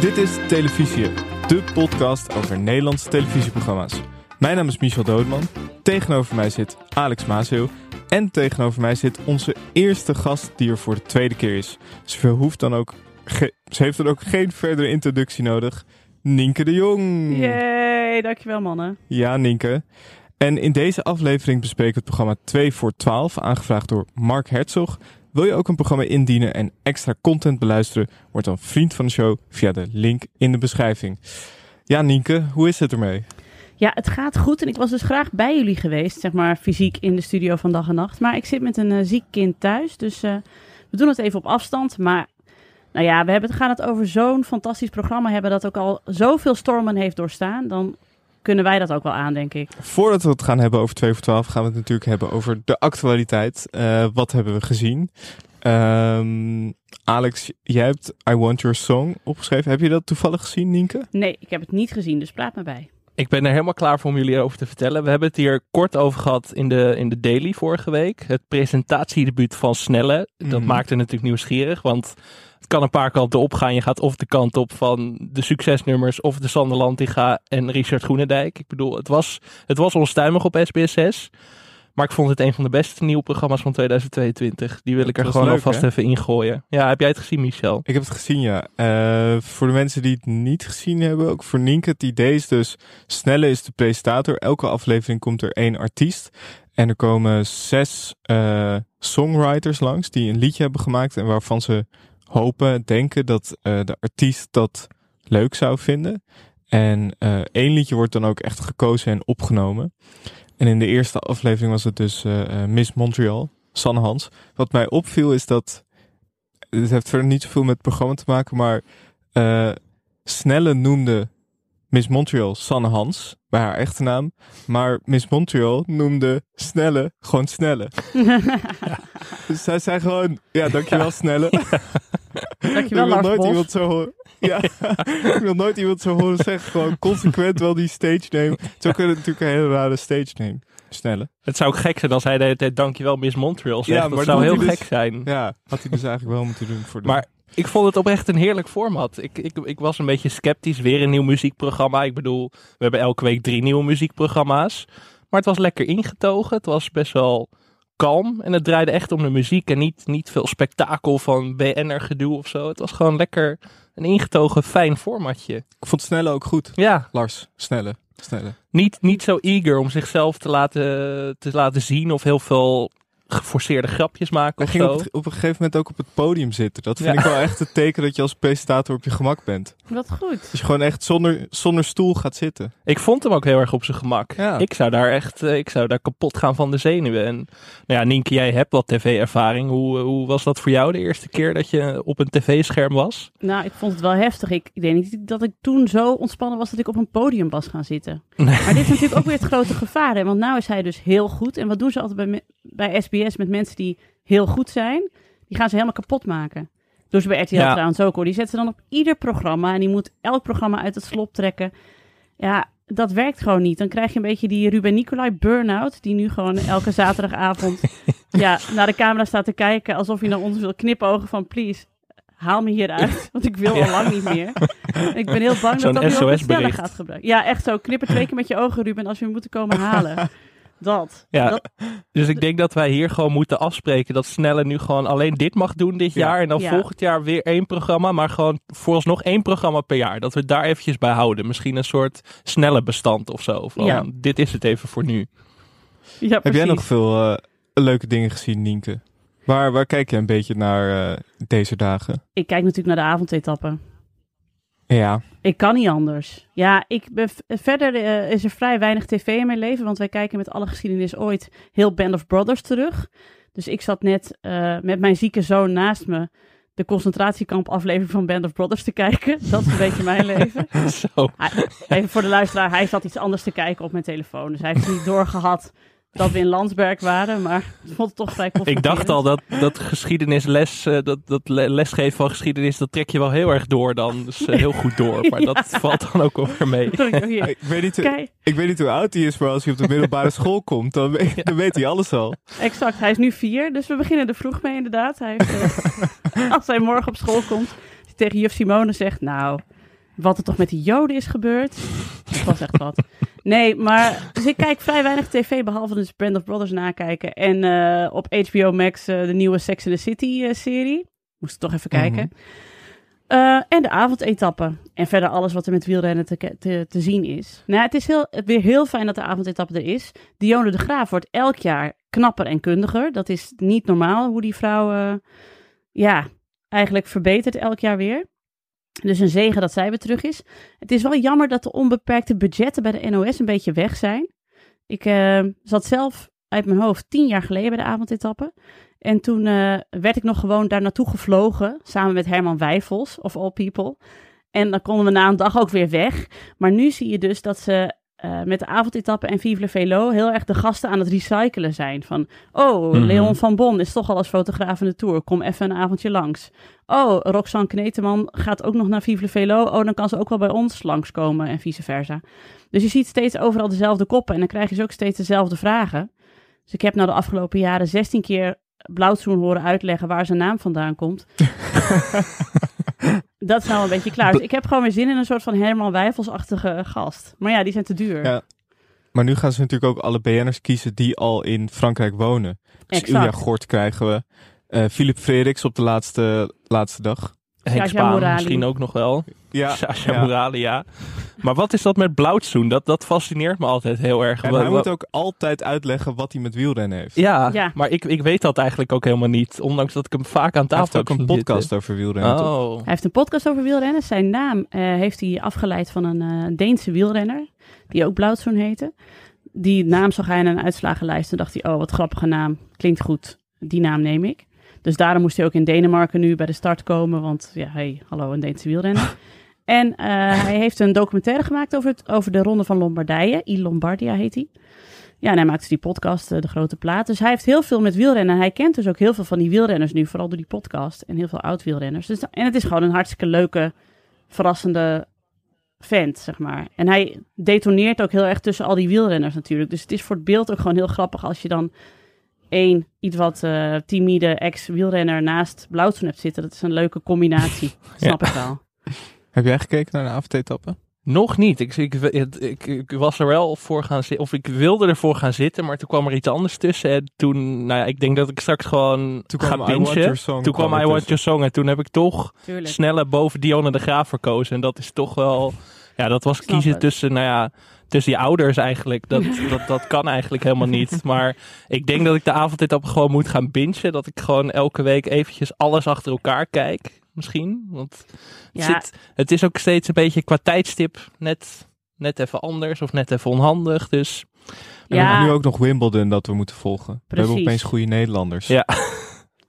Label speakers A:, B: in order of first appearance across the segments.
A: Dit is Televisie, de podcast over Nederlandse televisieprogramma's. Mijn naam is Michel Doodman. Tegenover mij zit Alex Maaseel. En tegenover mij zit onze eerste gast die er voor de tweede keer is. Ze, hoeft dan ook ze heeft dan ook geen verdere introductie nodig. Nienke de Jong.
B: Yay, dankjewel mannen.
A: Ja, Nienke. En in deze aflevering bespreken we het programma 2 voor 12, aangevraagd door Mark Herzog. Wil je ook een programma indienen en extra content beluisteren? Word dan vriend van de show via de link in de beschrijving. Ja, Nienke, hoe is het ermee?
B: Ja, het gaat goed. En ik was dus graag bij jullie geweest, zeg maar fysiek in de studio van dag en nacht. Maar ik zit met een uh, ziek kind thuis, dus uh, we doen het even op afstand. Maar nou ja, we hebben, gaan het over zo'n fantastisch programma hebben dat ook al zoveel stormen heeft doorstaan. Dan kunnen wij dat ook wel aan, denk ik.
A: Voordat we het gaan hebben over 2 voor 12, gaan we het natuurlijk hebben over de actualiteit. Uh, wat hebben we gezien? Um, Alex, jij hebt I Want Your Song opgeschreven. Heb je dat toevallig gezien, Nienke?
B: Nee, ik heb het niet gezien, dus praat me bij.
C: Ik ben er helemaal klaar voor om jullie over te vertellen. We hebben het hier kort over gehad in de, in de Daily vorige week. Het presentatiedebuut van Snelle. Dat mm. maakte natuurlijk nieuwsgierig, want het kan een paar kanten op gaan. Je gaat of de kant op van de succesnummers of de Sander Lantinga en Richard Groenendijk. Ik bedoel, het was, het was onstuimig op SBS 6. Maar ik vond het een van de beste nieuwe programma's van 2022. Die wil ik er gewoon alvast even ingooien. Ja, heb jij het gezien, Michel?
A: Ik heb het gezien, ja. Uh, voor de mensen die het niet gezien hebben, ook voor Nienke, het idee is dus... Snelle is de presentator. Elke aflevering komt er één artiest. En er komen zes uh, songwriters langs die een liedje hebben gemaakt... en waarvan ze hopen, denken dat uh, de artiest dat leuk zou vinden. En één liedje wordt dan ook echt gekozen en opgenomen. En in de eerste aflevering was het dus uh, Miss Montreal, Sanne Hans. Wat mij opviel is dat, het heeft verder niet zoveel met het programma te maken, maar uh, Snelle noemde Miss Montreal Sanne Hans, bij haar echte naam. Maar Miss Montreal noemde Snelle gewoon Snelle. Dus zij zei gewoon, ja, dankjewel Snelle.
B: Dankjewel
A: ik wil nooit iemand zo horen. Ja, ik wil nooit iemand zo horen zeggen. Gewoon consequent wel die stage name. Zo kunnen natuurlijk een hele rare stage name. Snelle.
C: Het zou ook gek zijn als hij de hele tijd dankjewel Miss Montreal zegt. Ja, maar dat zou heel dus- gek zijn.
A: Ja, had hij dus eigenlijk wel moeten doen voor de...
C: Maar ik vond het oprecht een heerlijk format. Ik, ik, ik was een beetje sceptisch. Weer een nieuw muziekprogramma. Ik bedoel, we hebben elke week drie nieuwe muziekprogramma's. Maar het was lekker ingetogen. Het was best wel kalm. En het draaide echt om de muziek en niet, niet veel spektakel van BNR gedoe of zo. Het was gewoon lekker een ingetogen fijn formatje.
A: Ik vond Snelle ook goed.
C: Ja.
A: Lars, Snelle. Snelle.
C: Niet, niet zo eager om zichzelf te laten, te laten zien of heel veel geforceerde grapjes maken of
A: ging zo. Op, op, een gegeven moment ook op het podium zitten. Dat vind ik wel echt het teken dat je als presentator op je gemak bent.
B: Wat goed.
A: Dat je gewoon echt zonder, zonder stoel gaat zitten.
C: Ik vond hem ook heel erg op zijn gemak. Ja. Ik zou daar echt eh, ik zou daar kapot gaan van de zenuwen. En nou ja, Nienke, jij hebt wat tv-ervaring. Hoe, hoe was dat voor jou de eerste keer dat je op een tv-scherm was?
B: Nou, ik vond het wel heftig. Ik, ik denk niet dat ik toen zo ontspannen was dat ik op een podium was gaan zitten. Maar dit is natuurlijk ook weer het grote gevaar. Hè? Want nou is hij dus heel goed. En wat doen ze altijd bij, bij SBS? met mensen die heel goed zijn, die gaan ze helemaal kapot maken. Doen ze bij RTL ja. trouwens ook hoor. Die zetten ze dan op ieder programma en die moet elk programma uit het slop trekken. Ja, dat werkt gewoon niet. Dan krijg je een beetje die Ruben Nicolai burn-out, die nu gewoon elke zaterdagavond ja, naar de camera staat te kijken alsof hij naar ons wil knipogen van please, haal me hieruit, want ik wil al lang niet meer. ik ben heel bang dat dat nu ook sneller gaat gebruiken. Ja, echt zo. Knipper twee keer met je ogen, Ruben, als we hem moeten komen halen. Dat.
C: Ja, dus ik denk dat wij hier gewoon moeten afspreken dat Snelle nu gewoon alleen dit mag doen dit jaar. En dan volgend jaar weer één programma, maar gewoon vooralsnog één programma per jaar. Dat we daar eventjes bij houden. Misschien een soort snelle bestand of zo. Van, ja. Dit is het even voor nu.
A: Ja, Heb jij nog veel uh, leuke dingen gezien, Nienke? Waar, waar kijk je een beetje naar uh, deze dagen?
B: Ik kijk natuurlijk naar de avondetappen.
A: Ja.
B: Ik kan niet anders. Ja, ik ben verder uh, is er vrij weinig tv in mijn leven, want wij kijken met alle geschiedenis ooit heel Band of Brothers terug. Dus ik zat net uh, met mijn zieke zoon naast me de concentratiekamp aflevering van Band of Brothers te kijken. Dat is een beetje mijn leven.
C: Zo.
B: even voor de luisteraar, hij zat iets anders te kijken op mijn telefoon. Dus hij heeft niet doorgehad dat we in Landsberg waren, maar het vond het toch vrij
C: Ik dacht al dat, dat geschiedenisles, uh, dat, dat lesgeven van geschiedenis, dat trek je wel heel erg door dan. Dus uh, heel goed door, maar dat valt dan ook weer mee.
A: ik, weet niet, hoe, ik weet niet hoe oud hij is, maar als hij op de middelbare school komt, dan, weet, dan weet hij alles al.
B: Exact, hij is nu vier, dus we beginnen er vroeg mee inderdaad. Hij heeft, uh, als hij morgen op school komt, tegen juf Simone zegt, nou wat er toch met die joden is gebeurd. Dat was echt wat. Nee, maar dus ik kijk vrij weinig tv, behalve dus Brand of Brothers nakijken. En eh, op HBO Max eh, de nieuwe Sex in the City eh, serie. Moest toch even kijken. Eh, en de avondetappe. En verder alles wat er met wielrennen te, te, te zien is. Nou, het is heel, weer heel fijn dat de avondetappe er is. Dionne de Graaf wordt elk jaar knapper en kundiger. Dat is niet normaal hoe die vrouw, ja, eigenlijk verbetert elk jaar weer. Dus een zegen dat zij weer terug is. Het is wel jammer dat de onbeperkte budgetten bij de NOS een beetje weg zijn. Ik eh, zat zelf uit mijn hoofd tien jaar geleden bij de avondetappe. En toen eh, werd ik nog gewoon daar naartoe gevlogen. Samen met Herman Wijfels, of all people. En dan konden we na een dag ook weer weg. Maar nu zie je dus dat ze eh, met de avondetappe en Vive le Velo heel erg de gasten aan het recyclen zijn. Van, oh,
C: Mhm.
B: Leon van Bon is toch al als fotograaf in de Tour. Kom even een avondje langs. Oh, Roxanne Kneteman gaat ook nog naar Vive le Velo. Oh, dan kan ze ook wel bij ons langskomen en vice versa. Dus je ziet steeds overal dezelfde koppen. En dan krijg je dus ook steeds dezelfde vragen. Dus ik heb nou de afgelopen jaren 16 keer Blauwzoen horen uitleggen waar zijn naam vandaan komt. dat is nou een beetje klaar. Dus ik heb gewoon weer zin in een soort van Herman Wijfels-achtige gast. Maar ja, die zijn te duur.
A: Ja. Maar nu gaan ze natuurlijk ook alle BN'ers kiezen die al in Frankrijk wonen. Dus
B: Exact.
A: Ilja Gort krijgen we. Eh Philip Frederiks op de laatste, laatste dag.
C: Henk
B: Sasha
C: Spaan
B: Morali.
C: misschien ook nog wel.
A: Ja,
C: Sasha
A: ja.
C: Morali, ja. Maar wat is dat met blauwtsoen? Dat, dat fascineert me altijd heel erg.
A: En hij moet ook altijd uitleggen wat hij met wielrennen heeft.
C: ja,
B: Ja.
C: maar ik, ik weet dat eigenlijk ook helemaal niet. Ondanks dat ik hem vaak aan
A: Hij heeft
C: tafel
A: ook
C: heb
A: een podcast
C: zitten.
A: over wielrennen. toch?
C: Oh,
B: Hij heeft een podcast over wielrennen. Zijn naam eh, heeft hij afgeleid van een eh, Deense wielrenner. Die ook Blauwzoen heette. Die naam zag hij in een uitslagenlijst. En dacht hij, oh wat grappige naam. Klinkt goed. Die naam neem ik. Dus daarom moest hij ook in Denemarken nu bij de start komen. Want ja, hey, hallo, een Deense wielrenner. en eh, hij heeft een documentaire gemaakt over, het, over de Ronde van Lombardije. I Lombardia heet hij. Ja, en hij maakte die podcast, eh, De Grote Plaat. Dus hij heeft heel veel met wielrennen. En hij kent dus ook heel veel van die wielrenners nu. Vooral door die podcast. En heel veel oud-wielrenners. Dus, en het is gewoon een hartstikke leuke, verrassende vent, zeg maar. En hij detoneert ook heel erg tussen al die wielrenners natuurlijk. Dus het is voor het beeld ook gewoon heel grappig als je dan één iets wat eh timide ex-wielrenner naast Blauwzoen hebt zitten. Dat is een leuke combinatie. Snap ik wel.
A: Heb jij gekeken naar de avondetappe?
C: nog niet. Ik, ik, ik, ik was er wel voor gaan zitten, of ik wilde ervoor gaan zitten, maar toen kwam er iets anders tussen. En toen, nou ja, ik denk dat ik straks gewoon
A: Toen
C: ga
A: kwam I Want
C: bingen.
A: Your Song.
C: Toen kwam I Want
A: tussen.
C: Your Song en toen heb ik toch
B: Tuurlijk.
C: sneller boven Dionne de Graaf verkozen. En dat is toch wel, ja, dat was kiezen
B: het.
C: tussen, nou ja, tussen je ouders eigenlijk. Dat, dat, dat kan eigenlijk helemaal niet. Maar ik denk dat ik de avondetappe gewoon moet gaan bingen. Dat ik gewoon elke week eventjes alles achter elkaar kijk. Misschien. Want het,
B: Ja.
C: zit, het is ook steeds een beetje qua tijdstip net, net even anders of net even onhandig. Dus
A: En we hebben
B: Ja.
A: nu ook nog Wimbledon dat we moeten volgen. We hebben opeens goede Nederlanders.
C: Ja.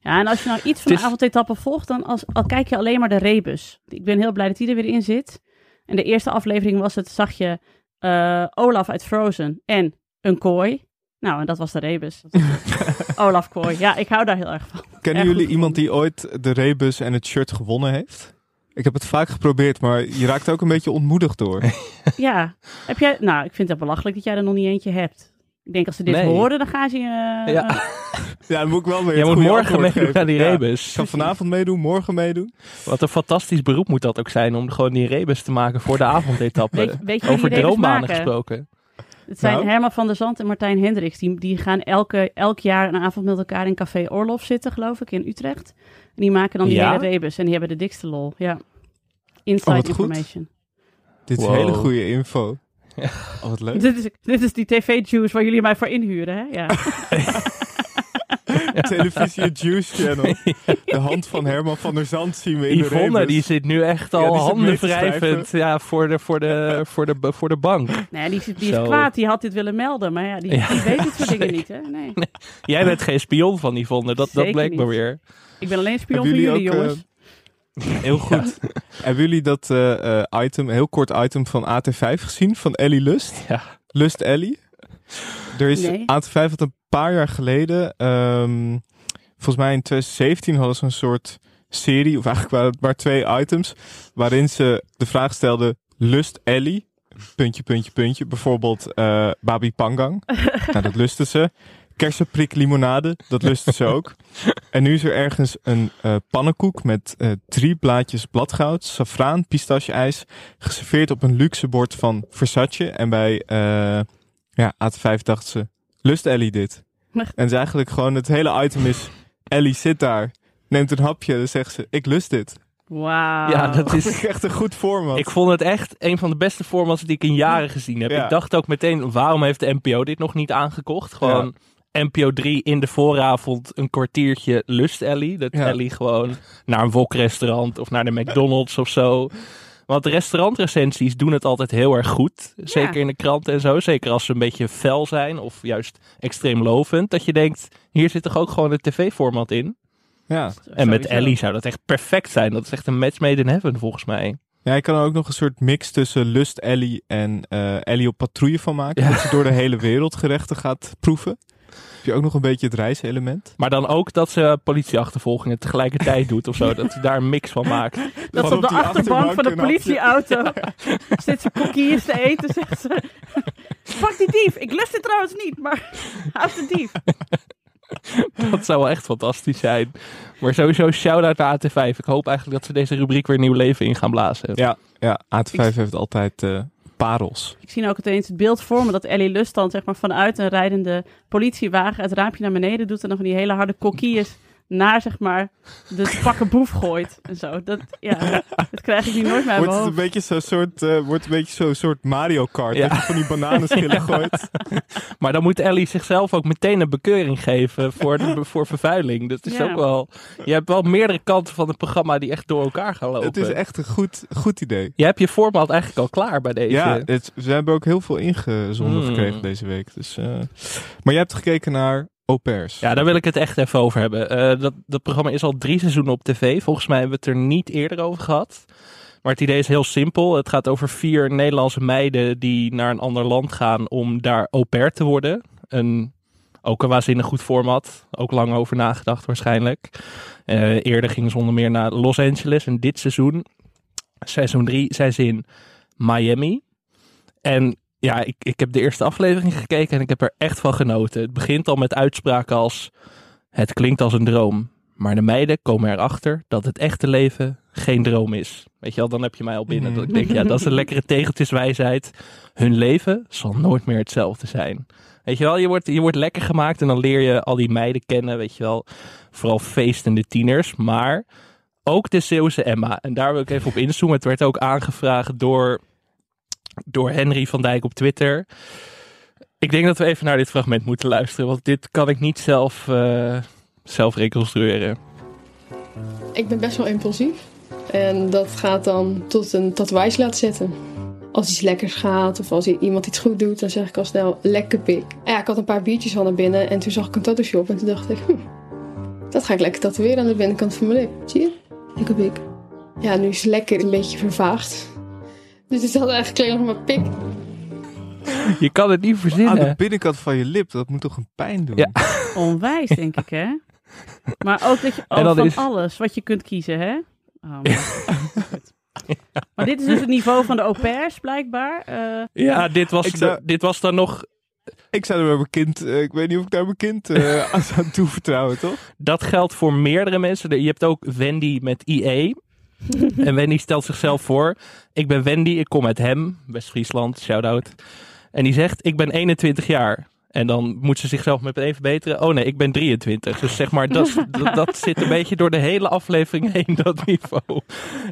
B: Ja, en als je nou iets van de
C: is-
B: avondetappe volgt, dan als, al kijk je alleen maar de rebus. Ik ben heel blij dat die er weer in zit. En de eerste aflevering was het, zag je eh, Olaf uit Frozen en een kooi. Nou, en dat was de rebus. Olaf kooi. Ja, ik hou daar heel erg van.
A: Kennen
B: Erg
A: jullie iemand die ooit de rebus en het shirt gewonnen heeft? Ik heb het vaak geprobeerd, maar je raakt ook een beetje ontmoedigd door.
B: Ja, heb jij... Nou, ik vind het belachelijk dat jij er nog niet eentje hebt. Ik denk als ze dit
C: Nee.
B: horen, dan gaan ze je... eh,
C: Ja.
A: Ja, dan moet ik wel weer
C: jij
A: het
C: moet morgen meedoen aan die
A: Ja.
C: rebus.
A: Ik ga vanavond meedoen, morgen meedoen.
C: Wat een fantastisch beroep moet dat ook zijn om gewoon die rebus te maken voor de avondetappe.
B: Weet, weet je wie
C: Over droombanen gesproken.
B: Het zijn
A: Nou?
B: Herman van der Zand en Martijn Hendricks. Die, die gaan elke, elk jaar een avond met elkaar in Café Orlof zitten, geloof ik, in Utrecht. En die maken dan die
C: Ja?
B: hele rebus. En die hebben de dikste lol. Ja. Inside
A: Oh, goed.
B: information.
A: Dit is
C: Wow.
A: hele goede info.
C: Ja.
A: Oh, wat leuk.
B: Dit is, dit is die tv-juice waar jullie mij voor inhuren, hè? Ja.
A: Televisie Juice Channel. De hand van Herman van der Zand zien we in de
C: Yvonne,
A: rebus.
C: die zit nu echt al handen wrijvend ja, voor, de, voor, de, voor, de, voor de bank.
B: Nee, die, die is
C: Zo.
B: kwaad. Die had dit willen melden. Maar ja, die,
C: Ja,
B: die weet dit soort dingen niet, hè? Nee.
C: Jij bent geen spion van Yvonne, dat, dat
B: Zeker
C: bleek me
B: niet.
C: weer.
B: Ik ben alleen spion voor
A: jullie
B: jullie,
A: ook,
B: jongens.
A: eh, heel goed. Hebben jullie dat eh, eh, item, een heel kort item van AT5 gezien? Van Ellie Lust?
C: Ja.
A: Lust Ellie? Er is
B: Nee.
A: AT5 had een paar jaar geleden, ehm, volgens mij in 2017 hadden ze een soort serie, of eigenlijk waren het maar twee items, waarin ze de vraag stelden, lust Ellie? Puntje, puntje, puntje. Bijvoorbeeld eh Babi Pangang. nou, dat lusten ze. Kersenprik limonade. Dat lusten ze ook. En nu is er ergens een uh, pannenkoek met uh, drie blaadjes bladgoud, safraan, pistache-ijs. Geserveerd op een luxe bord van Versace. En bij uh, ja, AT5 dacht ze, lust Ellie dit? En het is eigenlijk gewoon, het hele item is, Ellie zit daar, neemt een hapje en dan zegt ze, ik lust dit.
B: Wauw.
C: Ja, dat is
A: echt een goed format.
C: Ik vond het echt een van de beste formats die ik in jaren gezien heb.
A: Ja.
C: Ik dacht ook meteen, waarom heeft de NPO dit nog niet aangekocht? Gewoon NPO 3 in de vooravond een kwartiertje lust Ellie. Dat
A: Ja.
C: Ellie gewoon naar een wokrestaurant of naar de McDonald's of zo. Want de restaurantrecensies doen het altijd heel erg goed. Zeker in de kranten en zo. Zeker als ze een beetje fel zijn of juist extreem lovend. Dat je denkt, hier zit toch ook gewoon een tv-format in?
A: Ja.
C: En met. Ellie zou dat echt perfect zijn. Dat is echt een match made in heaven volgens mij.
A: Ja, je kan er ook nog een soort mix tussen Lust Ellie en eh, Ellie op patrouille van maken.
C: Ja.
A: Dat ze door de hele wereld gerechten gaat proeven. Heb je ook nog een beetje het reiselement.
C: Maar dan ook dat ze politieachtervolgingen tegelijkertijd doet of zo. Dat ze daar een mix van maakt.
B: Dat ze op
A: op
B: de achterbank van de politieauto zit ze koekjes te eten, zegt ze. Pak die dief. Ik lust het trouwens niet, maar houd de dief.
C: Dat zou wel echt fantastisch zijn. Maar sowieso shout-out naar AT5. Ik hoop eigenlijk dat ze deze rubriek weer nieuw leven in gaan blazen.
A: Ja, ja AT5 heeft altijd eh, parels.
B: Ik zie nou ook het eens het beeld voor me dat Ellie Lust dan zeg maar, vanuit een rijdende politiewagen het raampje naar beneden doet en dan van die hele harde kokkies naar zeg maar de pakken boef gooit en zo. Dat, ja, dat krijg ik nu nooit meer
A: Wordt het een beetje zo'n soort, eh, wordt een beetje zo'n soort Mario Kart.
C: Ja.
A: Dat je van die bananenschillen gooit.
C: Maar dan moet Ellie zichzelf ook meteen een bekeuring geven voor, de, voor vervuiling. Dat is
B: Ja.
C: ook wel... Je hebt wel meerdere kanten van het programma die echt door elkaar gaan lopen.
A: Het is echt een goed, goed idee.
C: Je hebt je format eigenlijk al klaar bij deze.
A: Ja, het, we hebben ook heel veel ingezonden
C: Mm.
A: gekregen deze week. Dus, eh, maar jij hebt gekeken naar pairs.
C: Ja, daar wil ik het echt even over hebben. Eh, dat, dat programma is al drie seizoenen op tv. Volgens mij hebben we het er niet eerder over gehad. Maar het idee is heel simpel. Het gaat over vier Nederlandse meiden die naar een ander land gaan om daar au pair te worden. Een, ook een waanzinnig goed format. Ook lang over nagedacht waarschijnlijk. Eh, eerder gingen ze onder meer naar Los Angeles. En dit seizoen, seizoen drie, zijn ze in Miami. En ja, ik, ik heb de eerste aflevering gekeken en ik heb er echt van genoten. Het begint al met uitspraken als: Het klinkt als een droom. Maar de meiden komen erachter dat het echte leven geen droom is. Weet je wel, dan heb je mij al binnen. Dat ik denk, ja, dat is een lekkere tegeltjeswijsheid. Hun leven zal nooit meer hetzelfde zijn. Weet je wel, je wordt, je wordt lekker gemaakt en dan leer je al die meiden kennen. Weet je wel, vooral feestende tieners. Maar ook de Zeeuwse Emma. En daar wil ik even op inzoomen. Het werd ook aangevraagd door, door Henry van Dijk op Twitter. Ik denk dat we even naar dit fragment moeten luisteren. Want dit kan ik niet zelf, eh, zelf reconstrueren.
D: Ik ben best wel impulsief. En dat gaat dan tot een tatoeage laten zetten. Als iets lekkers gaat of als iemand iets goed doet, dan zeg ik al snel lekker pik. En ja, ik had een paar biertjes van naar binnen en toen zag ik een tattoo shop en toen dacht ik, hm, dat ga ik lekker tatoeëren aan de binnenkant van mijn lip. Zie je? Lekker pik. Ja, nu is lekker een beetje vervaagd. Dus het had eigenlijk alleen nog maar pik.
C: Je kan het niet
A: Aan de
C: verzinnen.
A: binnenkant van je lip, dat moet toch een pijn doen?
C: Ja.
B: Onwijs, denk ik, hè? Maar ook dat je
C: dan
B: van
C: is-
B: alles wat je kunt kiezen, hè? Oh. Goed. Maar dit is dus het niveau van de au pairs, blijkbaar. Eh,
C: Ja, dit was,
A: Ik zou-
C: de- dit was dan nog...
A: Ik zou er bij mijn kind, eh, ik weet niet of ik daar mijn kind eh, aan zou toevertrouwen, toch?
C: Dat geldt voor meerdere mensen. Je hebt ook Wendy met IE. en Wendy stelt zichzelf voor. Ik ben Wendy, ik kom uit Hem, West-Friesland, shout-out. En die zegt, ik ben 21 jaar. En dan moet ze zichzelf meteen verbeteren. Oh nee, ik ben 23. Dus zeg maar, dat, dat, dat zit een beetje door de hele aflevering heen, dat niveau.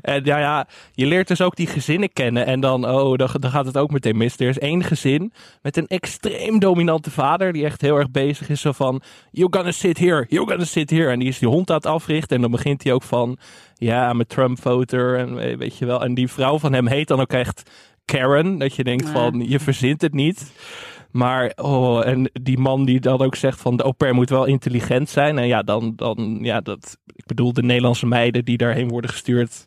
C: En ja, ja, je leert dus ook die gezinnen kennen. En dan, oh, dan, dan gaat het ook meteen mis. Er is één gezin met een extreem dominante vader. Die echt heel erg bezig is. Zo van, you're gonna sit here, you're gonna sit here. En die is die hond aan het africhten. En dan begint hij ook van, ja, I'm a Trump-voter. En eh, weet je wel. En die vrouw van hem heet dan ook echt Karen. Dat je denkt van, je verzint het niet. Maar, oh, en die man die dan ook zegt van de au pair moet wel intelligent zijn. En ja, dan, dan ja, dat, ik bedoel, de Nederlandse meiden die daarheen worden gestuurd,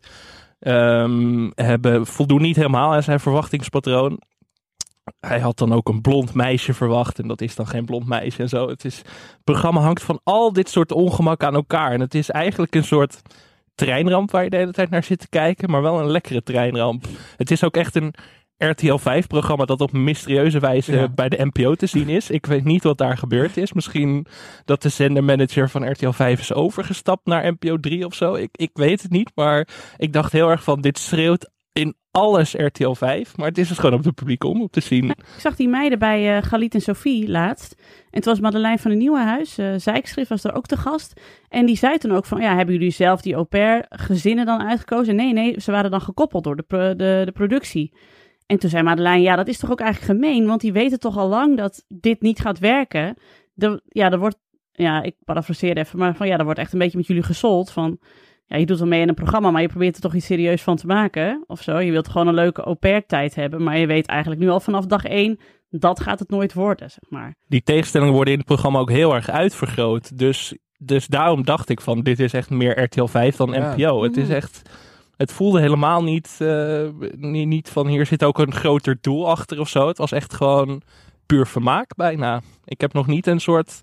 C: ehm, hebben, voldoen niet helemaal aan zijn verwachtingspatroon. Hij had dan ook een blond meisje verwacht en dat is dan geen blond meisje en zo. Het, is, het programma hangt van al dit soort ongemak aan elkaar. En het is eigenlijk een soort treinramp waar je de hele tijd naar zit te kijken, maar wel een lekkere treinramp. Het is ook echt een RTL 5-programma dat op mysterieuze wijze
A: Ja.
C: bij de NPO te zien is. Ik weet niet wat daar gebeurd is. Misschien dat de zendermanager van RTL 5 is overgestapt naar NPO 3 of zo. Ik, ik weet het niet, maar ik dacht heel erg van dit schreeuwt in alles RTL 5. Maar het is dus gewoon op de publieke om op te zien.
B: Ik zag die meiden bij eh Galit en Sophie laatst. En toen was Madeleine van het Nieuwenhuis, eh Zijkschrift, was er ook te gast. En die zei toen ook van, ja, hebben jullie zelf die au pair gezinnen dan uitgekozen? Nee, nee, ze waren dan gekoppeld door de, de, de productie. En toen zei Madeleine, ja, dat is toch ook eigenlijk gemeen? Want die weten toch al lang dat dit niet gaat werken? De, ja, er wordt, ja, ik parafraseer even, maar van ja, er wordt echt een beetje met jullie gesold van... Ja, je doet wel mee in een programma, maar je probeert er toch iets serieus van te maken. Of zo. Je wilt gewoon een leuke au pair tijd hebben. Maar je weet eigenlijk nu al vanaf dag één, dat gaat het nooit worden, zeg maar.
C: Die tegenstellingen worden in het programma ook heel erg uitvergroot. Dus, dus daarom dacht ik van dit is echt meer RTL 5 dan
A: Ja.
C: NPO. Het is
B: Mm.
C: echt... Het voelde helemaal niet, eh, niet, niet van hier zit ook een groter doel achter of zo. Het was echt gewoon puur vermaak bijna. Ik heb nog niet een soort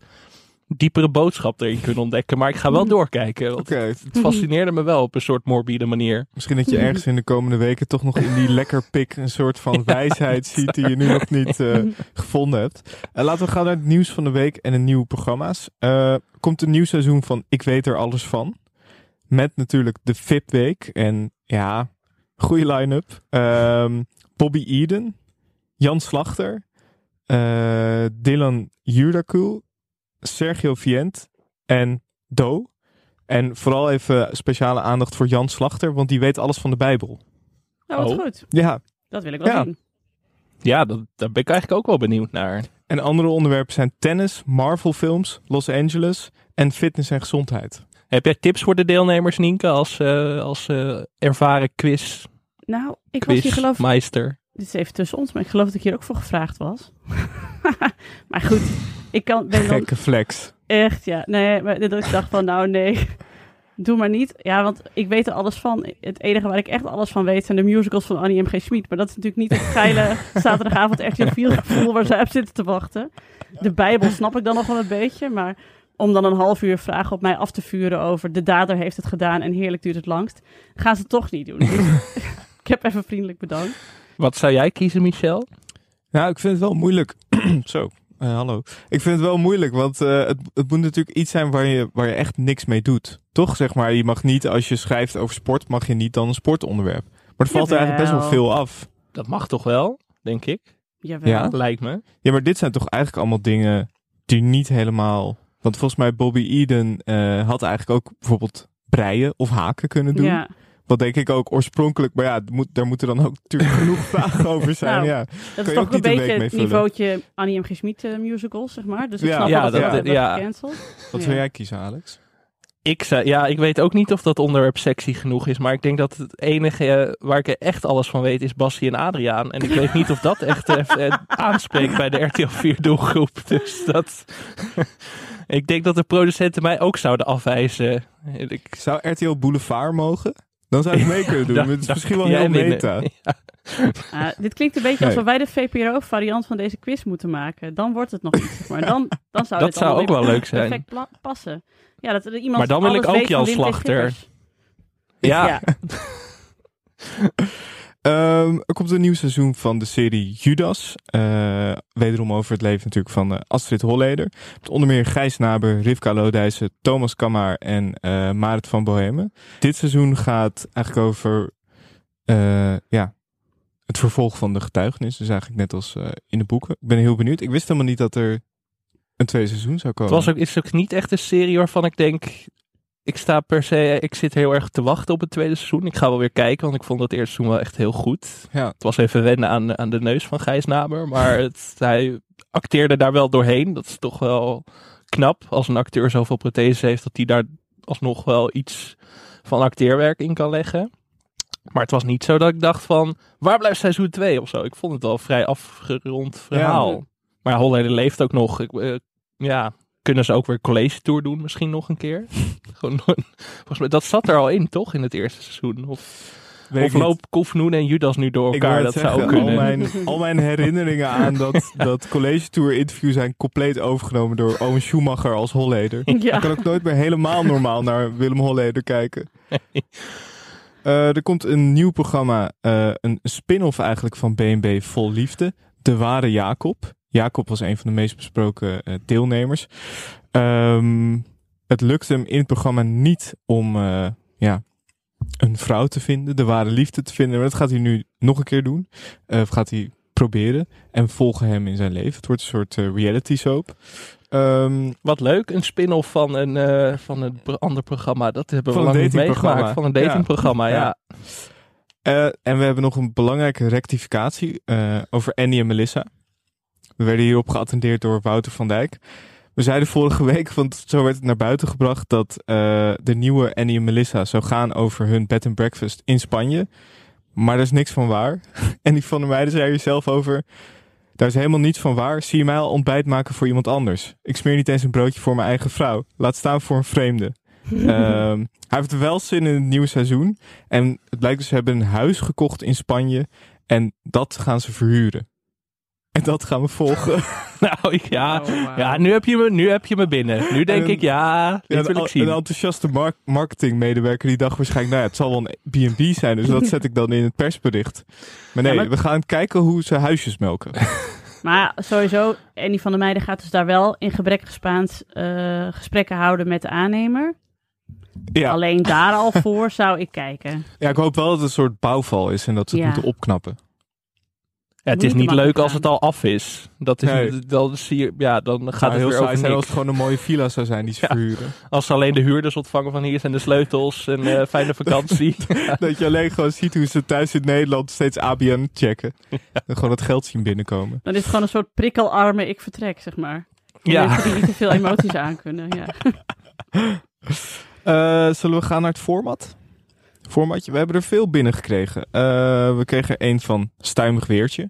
C: diepere boodschap erin kunnen ontdekken. Maar ik ga wel
B: Mm.
C: doorkijken. Want Het fascineerde me wel op een soort morbide manier.
A: misschien dat je ergens in de komende weken toch nog in die lekker pik een soort van wijsheid ziet die je nu nog niet eh, gevonden hebt. Eh, laten we gaan naar het nieuws van de week en de nieuwe programma's. Komt een nieuw seizoen van Ik weet er alles van. Met natuurlijk de VIP-week. En ja, goede line-up. Ehm, Bobby Eden, Jan Slachter, eh, Dylan Jurdakul, Sergio Vient en Do. En vooral even speciale aandacht voor Jan Slachter, want die weet alles van de Bijbel.
B: Nou, wat
C: Oh.
B: goed.
A: Ja,
B: Dat wil ik wel
A: Ja.
B: zien.
C: Ja, dat, daar ben ik eigenlijk ook wel benieuwd naar.
A: en andere onderwerpen zijn tennis, Marvel films, Los Angeles en fitness en gezondheid.
C: Heb jij tips voor de deelnemers, Nienke, als, eh, als eh, ervaren quiz,
B: Nou, ik was hier geloof
C: quizmeister?
B: Dit is even tussen ons, maar ik geloof dat ik hier ook voor gevraagd was. maar goed, ik kan, ben dan
A: Gekke flex.
B: echt, ja. Nee, maar dat ik dacht van, nou nee, doe maar niet. Ja, want ik weet er alles van. Het enige waar ik echt alles van weet zijn de musicals van Annie M. G. Schmid. Maar dat is natuurlijk niet het geile zaterdagavond RTL 4 gevoel waar zij op zitten te wachten. De Bijbel snap ik dan nog wel een beetje, maar om dan een half uur vragen op mij af te vuren over de dader heeft het gedaan en heerlijk duurt het langst, gaan ze toch niet doen. Dus ik heb even vriendelijk bedankt.
C: Wat zou jij kiezen, Michel?
A: Nou, ik vind het wel moeilijk. Zo, eh, hallo. Ik vind het wel moeilijk, want eh, het, het moet natuurlijk iets zijn waar je, waar je echt niks mee doet. Toch, zeg maar, je mag niet, als je schrijft over sport, mag je niet dan een sportonderwerp. Maar er valt er eigenlijk best wel veel af.
C: Dat mag toch wel, denk ik.
B: Jawel.
A: Ja?
C: Lijkt me.
A: Ja, maar dit zijn toch eigenlijk allemaal dingen die niet helemaal... Want volgens mij Bobby Eden eh, had eigenlijk ook bijvoorbeeld breien of haken kunnen doen.
B: Ja.
A: Wat denk ik ook oorspronkelijk, maar ja, moet, daar moeten dan ook natuurlijk genoeg vragen over zijn.
B: Nou,
A: ja.
B: Dat is
A: ook
B: toch een beetje het niveautje Annie M. G. Schmid eh, musicals, zeg maar. Dus ik
A: Ja.
B: snap
C: Ja,
B: dat,
C: dat-
B: dat, dat
C: ja.
B: gecanceld.
A: Wat
B: Ja.
A: zou jij kiezen, Alex?
C: Ik, zou, ja, ik weet ook niet of dat onderwerp sexy genoeg is. Maar ik denk dat het enige eh, waar ik echt alles van weet is Bassie en Adriaan. En ik weet niet of dat echt aanspreekt bij de RTL 4 doelgroep. Dus dat... ik denk dat de producenten mij ook zouden afwijzen. Ik,
A: Zou RTL Boulevard mogen? Dan zou ik mee kunnen doen.
C: Dat-
A: het is misschien wel heel meta.
C: Ja.
B: Ah, dit klinkt een beetje
A: Nee.
B: alsof wij de VPRO-variant van deze quiz moeten maken. Dan wordt het nog iets, zeg maar. Dan, dan zou
C: Dat
B: dit
C: zou
B: allemaal
C: ook wel leuk zijn.
B: perfect passen. Ja, dat er iemand
C: Maar dan wil ik ook Jan. Slachter. Ja,
B: Ja.
A: Ehm, er komt een nieuw seizoen van de serie Judas. Eh, wederom over het leven natuurlijk van eh, Astrid Holleder. Met onder meer Gijs Naber, Rivka Lodijsen, Thomas Kammaar en eh Marit van Bohemen. Dit seizoen gaat eigenlijk over ja, het vervolg van de getuigenis. Dus eigenlijk net als in de boeken. Ik ben heel benieuwd. Ik wist helemaal niet dat er een tweede seizoen zou
C: het
A: komen.
C: was ook, is ook niet echt een serie waarvan ik denk... Ik sta per se, ik zit heel erg te wachten op het tweede seizoen. Ik ga wel weer kijken, want ik vond het eerste seizoen wel echt heel goed.
A: Ja.
C: Het was even wennen aan, aan de neus van Gijs Naber. Maar het, hij acteerde daar wel doorheen. Dat is toch wel knap. Als een acteur zoveel protheses heeft, dat hij daar alsnog wel iets van acteerwerk in kan leggen. Maar het was niet zo dat ik dacht van, waar blijft seizoen 2 of zo. Ik vond het wel een vrij afgerond verhaal.
A: Ja.
C: Maar ja, Holleder leeft ook nog. Ik, eh, ja, kunnen ze ook weer college tour doen misschien nog een keer? Gewoon, volgens mij, dat zat er al in, toch? In het eerste seizoen. Of, of loop Kofnoen en Judas nu door elkaar? Dat zou ook kunnen.
A: Al mijn, al mijn herinneringen aan dat, dat college tour interview zijn compleet overgenomen door Owen Schumacher als Holleder.
B: Ja.
A: Ik kan ook nooit meer helemaal normaal naar Willem Holleder kijken. Eh, er komt een nieuw programma, eh, een spin-off eigenlijk van BNB Vol Liefde. De Ware Jacob. Jacob was een van de meest besproken eh, deelnemers. Ehm, het lukt hem in het programma niet om eh, ja, een vrouw te vinden, de ware liefde te vinden. Maar dat gaat hij nu nog een keer doen. Eh, of gaat hij proberen. En volgen hem in zijn leven. Het wordt een soort eh, reality soap. Ehm,
C: Wat leuk, een spin-off van een, eh, van een ander programma. Dat hebben we lang niet meegemaakt. Van een datingprogramma, ja.
A: Ja. Eh, en we hebben nog een belangrijke rectificatie eh, over Annie en Melissa. We werden hierop geattendeerd door Wouter van Dijk. We zeiden vorige week, want zo werd het naar buiten gebracht, dat eh, de nieuwe Annie en Melissa zou gaan over hun bed and breakfast in Spanje. Maar daar is niks van waar. En die van der Meijden zei er zelf over. Daar is helemaal niets van waar. Zie je mij al ontbijt maken voor iemand anders? Ik smeer niet eens een broodje voor mijn eigen vrouw. Laat staan voor een vreemde. Ehm, hij heeft wel zin in het nieuwe seizoen. En het blijkt dus, ze hebben een huis gekocht in Spanje. En dat gaan ze verhuren. En dat gaan we volgen.
C: Nou ik- ja,
B: Oh,
C: ja nu, heb je me, nu heb je me binnen. Nu denk
A: En-
C: ik, ja, dit
A: Ja,
C: wil
A: een,
C: ik zien.
A: een enthousiaste mar- marketingmedewerker die dacht waarschijnlijk, nou ja, het zal wel een B&B zijn. Dus dat zet ik dan in het persbericht. Maar nee,
B: Ja, maar-
A: we gaan kijken hoe ze huisjes melken.
B: Maar sowieso, Annie van der Meijden gaat dus daar wel in gebrekkig Spaans eh, gesprekken houden met de aannemer.
A: Ja,
B: Alleen daar al voor zou ik kijken.
A: ja, ik hoop wel dat het een soort bouwval is en dat ze het
B: Ja.
A: moeten opknappen.
C: Ja, het is
B: niet
C: leuk als het al af is. Dat is
A: Nee.
C: dan zie je, ja, dan gaat
A: Zou
C: het
A: heel
C: weer over
A: zijn als het gewoon een mooie villa zou zijn die ze
C: Ja.
A: verhuren.
C: Als ze alleen de huurders ontvangen van hier zijn de sleutels en eh, fijne vakantie.
A: Dat je alleen gewoon ziet hoe ze thuis in Nederland steeds ABN checken. En gewoon het geld zien binnenkomen.
B: Dan is het gewoon een soort prikkelarme ik vertrek, zeg maar. Voor
C: Ja.
B: mensen die niet te veel emoties aankunnen. Ja.
A: Eh, zullen we gaan naar het format? Formatje. We hebben er veel binnengekregen. Eh we kregen er een van Stuimig Weertje.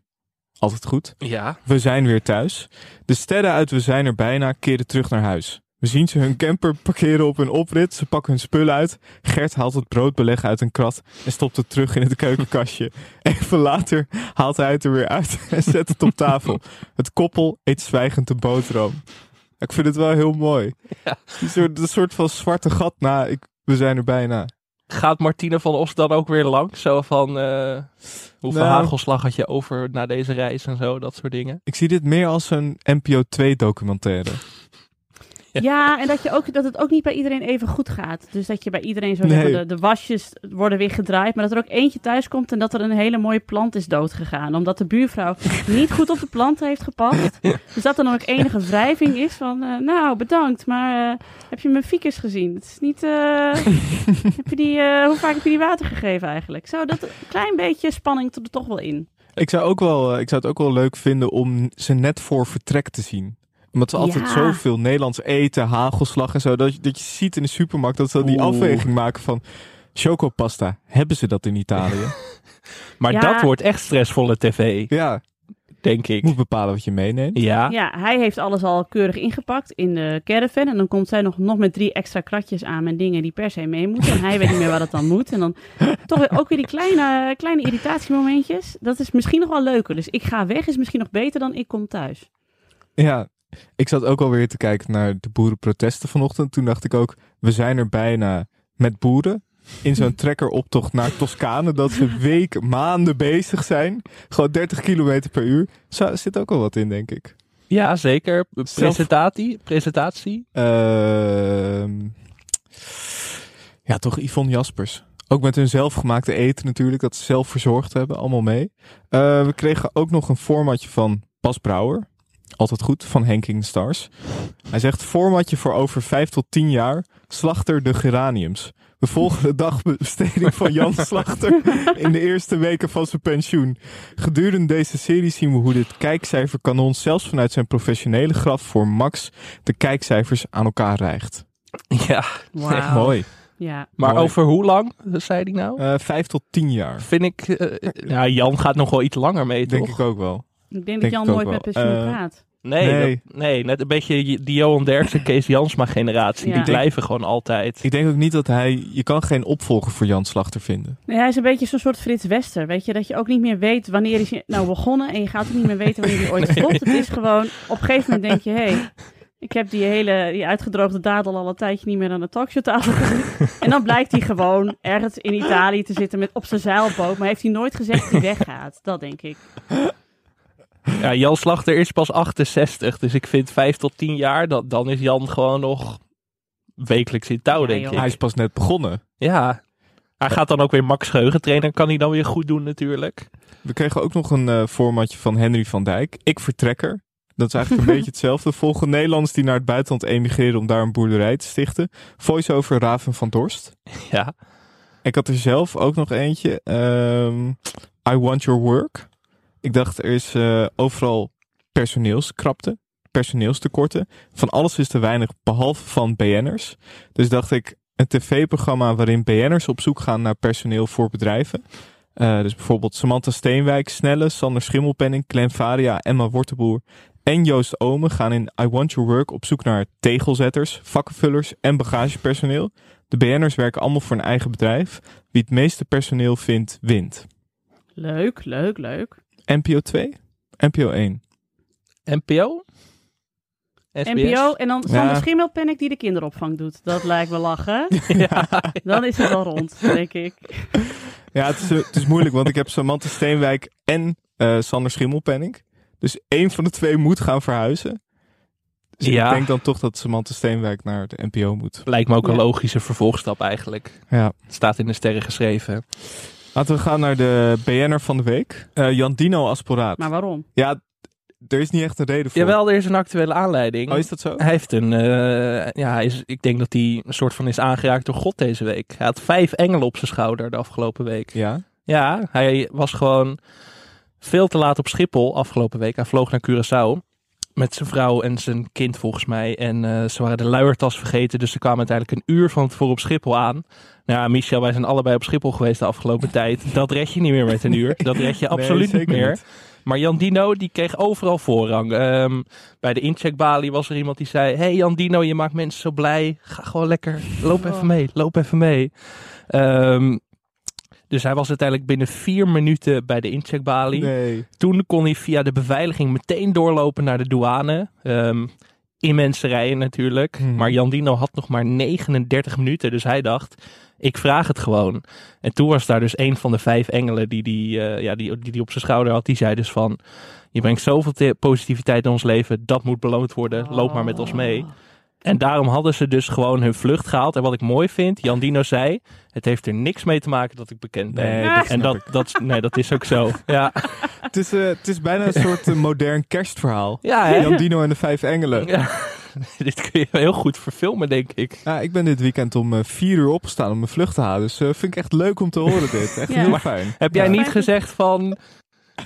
A: Altijd goed.
C: ja.
A: We zijn weer thuis. De sterren uit We zijn er bijna keren terug naar huis. We zien ze hun camper parkeren op hun oprit. Ze pakken hun spullen uit. Gert haalt het broodbeleg uit een krat en stopt het terug in het keukenkastje. Even later haalt hij het er weer uit en zet het op tafel. Het koppel eet zwijgend de boterham. Ik vind het wel heel mooi.
C: Ja.
A: Een, soort, een soort van zwarte gat na. Ik, we zijn er bijna.
C: Gaat Martine van Os dan ook weer lang? Zo van, eh, hoeveel
A: Nou.
C: hagelslag had je over na deze reis en zo, dat soort dingen.
A: Ik zie dit meer als een NPO 2 documentaire.
C: Ja.
B: en dat, je ook, dat het ook niet bij iedereen even goed gaat. Dus dat je bij iedereen zo
A: Nee.
B: de, de wasjes worden weer gedraaid. Maar dat er ook eentje thuis komt en dat er een hele mooie plant is doodgegaan. Omdat de buurvrouw niet goed op de plant heeft gepast. Dus dat er dan ook enige wrijving is van, eh, nou bedankt, maar eh, heb je mijn ficus gezien? Het is niet, eh, heb je die, hoe vaak heb je die water gegeven eigenlijk? Zo, dat een klein beetje spanning er toch wel in.
A: Ik zou, ook wel, ik zou het ook wel leuk vinden om ze net voor vertrek te zien. Omdat ze altijd
B: Ja.
A: zoveel Nederlands eten, hagelslag en zo. Dat je, dat je ziet in de supermarkt dat ze die
C: Oeh.
A: afweging maken van... Chocopasta, hebben ze dat in Italië?
C: Maar
B: Ja.
C: dat wordt echt stressvolle tv,
A: ja,
C: denk
A: je
C: ik.
A: moet bepalen wat je meeneemt.
C: Ja,
B: Ja, hij heeft alles al keurig ingepakt in de caravan. En dan komt zij nog, nog met drie extra kratjes aan met dingen die per se mee moeten. En hij weet niet meer wat het dan moet. En dan toch weer- ook weer die kleine, kleine irritatiemomentjes. Dat is misschien nog wel leuker. Dus ik ga weg is misschien nog beter dan ik kom thuis.
A: Ja, ik zat ook alweer te kijken naar de boerenprotesten vanochtend. Toen dacht ik ook, we zijn er bijna met boeren. In zo'n trekkeroptocht naar Toscane. Dat ze weken, maanden bezig zijn. Gewoon 30 kilometer per uur. Zo, zit ook al wat in, denk ik.
C: ja zeker. Presentatie, presentatie.
A: Ehm ja, toch Yvonne Jaspers. Ook met hun zelfgemaakte eten natuurlijk. Dat ze zelf verzorgd hebben. Allemaal mee. Eh, we kregen ook nog een formatje van Bas Brouwer. Altijd goed, van Henking Stars. Hij zegt formatje voor over 5 tot 10 jaar. Slachter de geraniums. We volgen de dagbesteding van Jan Slachter in de eerste weken van zijn pensioen. Gedurende deze serie zien we hoe dit kijkcijferkanon zelfs vanuit zijn professionele graf voor Max de kijkcijfers aan elkaar rijgt.
C: Ja,
A: Echt mooi.
B: Ja.
C: maar
A: Mooi.
C: over hoe lang, zei hij nou?
A: Eh 5 tot 10 jaar.
C: Vind ik, eh, ja, Jan gaat nog wel iets langer mee,
A: Denk
C: toch?
A: ik ook wel.
B: Ik denk dat Jan nooit
A: wel.
B: met pensioen
A: Eh,
B: praat.
C: Nee,
A: Nee.
C: dat- nee, net een beetje die Johan Derksen, Kees Jansma generatie.
B: Ja.
C: Die blijven gewoon altijd.
A: Ik denk ook niet dat hij... Je kan geen opvolger voor Jan Slachter vinden.
B: Nee, hij is een beetje zo'n soort Frits Wester. Weet je, dat je ook niet meer weet wanneer is hij nou begonnen. En je gaat ook niet meer weten wanneer hij ooit stopt. Het is gewoon, op een gegeven moment denk je, hé, hey, Ik heb die hele die uitgedroogde dadel al een tijdje niet meer aan de talkshowtafel gezien. En dan blijkt hij gewoon ergens in Italië te zitten met op zijn zeilboot. Maar heeft hij nooit gezegd dat hij weggaat. Dat denk ik.
C: Ja, Jan Slachter is pas 68, dus ik vind 5 tot 10 jaar, dat, dan is Jan gewoon nog wekelijks in touw,
B: Ja,
C: denk
B: joh.
C: ik.
A: Hij is pas net begonnen.
C: Ja. Hij gaat dan ook weer Max Geheugen trainen, kan hij dan weer goed doen natuurlijk.
A: We kregen ook nog een eh, formatje van Henry van Dijk. Ik vertrekker. Dat is eigenlijk een beetje hetzelfde. Volgen Nederlanders die naar het buitenland emigreren om daar een boerderij te stichten. Voice-over Raven van Dorst.
C: Ja.
A: Ik had er zelf ook nog eentje. ehm, I want your work. Ik dacht, er is eh, overal personeelskrapte, personeelstekorten. Van alles is te weinig, behalve van BN'ers. Dus dacht ik, een tv-programma waarin BN'ers op zoek gaan naar personeel voor bedrijven. Eh, dus bijvoorbeeld Samantha Steenwijk, Snelle, Sander Schimmelpenning, Clem Varia, Emma Wortelboer en Joost Omen gaan in I Want Your Work op zoek naar tegelzetters, vakkenvullers en bagagepersoneel. De BN'ers werken allemaal voor een eigen bedrijf. Wie het meeste personeel vindt, wint.
B: Leuk, leuk, leuk.
A: NPO 2? NPO 1.
C: NPO? SBS?
B: NPO en dan Sander
A: Ja.
B: Schimmelpenninck die de kinderopvang doet. Dat lijkt me lachen.
C: ja.
B: Dan is het wel rond, denk ik.
A: Ja, het is, het is moeilijk, want ik heb Samantha Steenwijk en eh, Sander Schimmelpenning. Dus één van de twee moet gaan verhuizen. Dus
C: Ja.
A: ik denk dan toch dat Samantha Steenwijk naar de NPO moet.
C: Lijkt me ook een
B: Ja.
C: logische vervolgstap eigenlijk.
A: Ja.
C: Het staat in de sterren geschreven.
A: Laten we gaan naar de BN'er van de week. Eh Jan Dino Asporaat.
B: Maar waarom?
A: Ja, er is niet echt een reden voor.
C: Jawel, er is een actuele aanleiding.
A: Oh, is dat zo?
C: Hij heeft een, eh, ja, hij is, ik denk dat hij een soort van is aangeraakt door God deze week. Hij had vijf engelen op zijn schouder de afgelopen week.
A: Ja.
C: Ja, hij was gewoon veel te laat op Schiphol afgelopen week. Hij vloog naar Curaçao met zijn vrouw en zijn kind volgens mij. En eh, ze waren de luiertas vergeten, dus ze kwamen uiteindelijk een uur van tevoren op Schiphol aan. Nou ja, Michel, wij zijn allebei op Schiphol geweest de afgelopen tijd. Dat red je niet meer met een uur. Dat red je absoluut niet meer.
A: niet.
C: Maar Jan Dino, die kreeg overal voorrang. Ehm, bij de incheckbalie was er iemand die zei... Hey Jan Dino, je maakt mensen zo blij. Ga gewoon lekker, loop
B: Oh.
C: even mee, loop even mee. Ehm, dus hij was uiteindelijk binnen vier minuten bij de incheckbalie.
A: Nee.
C: Toen kon hij via de beveiliging meteen doorlopen naar de douane. Ehm immense rijen natuurlijk.
A: Hmm.
C: Maar Jan Dino had nog maar 39 minuten. Dus hij dacht, ik vraag het gewoon. En toen was daar dus een van de vijf engelen die die, eh, ja, die, die, die op zijn schouder had. Die zei dus van, je brengt zoveel te- positiviteit in ons leven. Dat moet beloond worden. Loop maar met ons mee. En daarom hadden ze dus gewoon hun vlucht gehaald. En wat ik mooi vind, Jan Dino zei... Het heeft er niks mee te maken dat ik bekend ben.
A: Nee,
B: dat
C: en dat,
A: ik.
C: dat, is- nee, dat is ook zo. Ja,
A: Het is, eh, het is bijna een soort eh, modern kerstverhaal.
C: ja hè?
A: Jan Dino en de vijf engelen.
C: Ja, dit kun je heel goed verfilmen, denk ik.
A: Ja, ik ben dit weekend om eh, vier uur opgestaan om mijn vlucht te halen. Dus vind ik echt leuk om te horen dit. Echt
B: Ja.
A: heel fijn.
C: Heb jij niet gezegd van...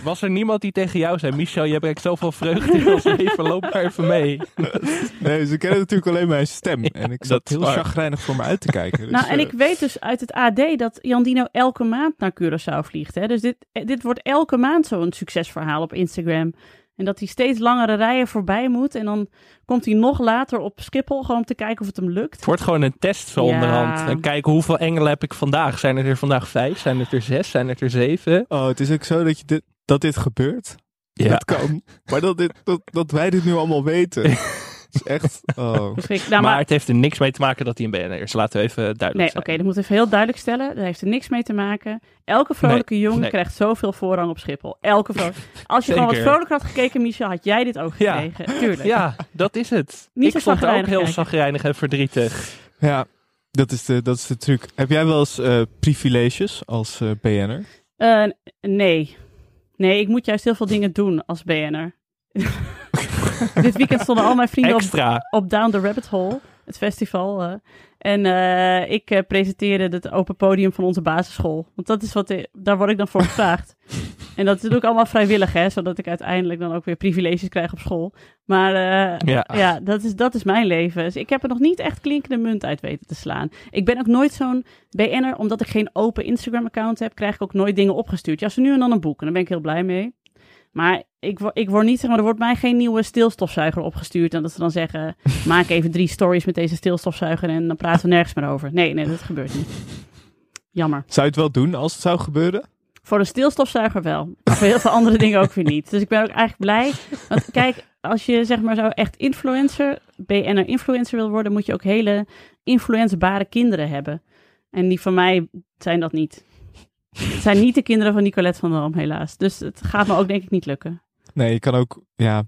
C: Was er niemand die tegen jou zei... Michel, jij brengt zoveel vreugde in ons leven. Loop maar even mee.
A: Nee, ze kennen natuurlijk alleen mijn stem. en ik
C: dat
A: zat
C: is
A: heel chagrijnig voor me uit te kijken. Dus,
B: nou, en
A: eh,
B: ik weet dus uit het AD dat Jan Dino elke maand naar Curaçao vliegt. Hè? Dus dit, eh, dit wordt elke maand zo'n succesverhaal op Instagram. En dat hij steeds langere rijen voorbij moet. En dan komt hij nog later op Schiphol gewoon om te kijken of het hem lukt.
C: Het wordt gewoon een test zo
B: Ja.
C: onderhand. En kijken hoeveel engelen heb ik vandaag. Zijn het er vandaag vijf? Zijn het er zes? Zijn het er zeven?
A: Oh, het is ook zo dat, je dit, dat dit gebeurt. Dat kan. Maar dat, dit, dat, dat wij dit nu allemaal weten. is echt... Oh.
B: Nou,
C: maar,
B: maar,
C: het heeft er niks mee te maken dat hij een BN'er is. Laten we even duidelijk
B: nee, oké,
C: zijn.
B: dat moet even heel duidelijk stellen. Daar heeft er niks mee te maken. Elke vrolijke jongen
C: nee.
B: krijgt zoveel voorrang op Schiphol. Elke vrolijke. Als je gewoon wat vrolijker had gekeken, Michel, had jij dit ook
C: Ja.
B: gekregen. Tuurlijk.
C: Ja, dat is het.
B: Niet
C: ik vond het ook heel zagrijnig en verdrietig.
A: Ja, dat is, de, dat is de truc. Heb jij wel eens eh, privileges als eh BN'er?
B: Eh, nee. Nee, ik moet juist heel veel dingen doen als BN'er. Dit weekend stonden al mijn vrienden op, op Down the Rabbit Hole, het festival. eh. En eh, ik eh, presenteerde het open podium van onze basisschool. Want dat is wat, daar word ik dan voor gevraagd. en dat doe ik allemaal vrijwillig, hè, zodat ik uiteindelijk dan ook weer privileges krijg op school. Maar eh,
C: Ja.
B: ja, dat is, dat is mijn leven. Dus ik heb er nog niet echt klinkende munt uit weten te slaan. Ik ben ook nooit zo'n BN'er, omdat ik geen open Instagram-account heb, krijg ik ook nooit dingen opgestuurd. Ja, zo nu en dan een boek, en daar ben ik heel blij mee. Maar ik, ik word niet, zeg maar, er wordt mij geen nieuwe stilstofzuiger opgestuurd. En dat ze dan zeggen, maak even drie stories met deze stilstofzuiger en dan praten we nergens meer over. Nee, nee, dat gebeurt niet. Jammer.
A: Zou je het wel doen als het zou gebeuren?
B: Voor de stilstofzuiger wel. Maar voor heel veel andere dingen ook weer niet. Dus ik ben ook eigenlijk blij. Want kijk, als je zeg maar zo echt influencer, BN'er influencer wil worden, moet je ook hele influencerbare kinderen hebben. En die van mij zijn dat niet. Het zijn niet de kinderen van Nicolette van der Ham, helaas. Dus het gaat me ook denk ik niet lukken.
A: Nee, je kan ook, ja,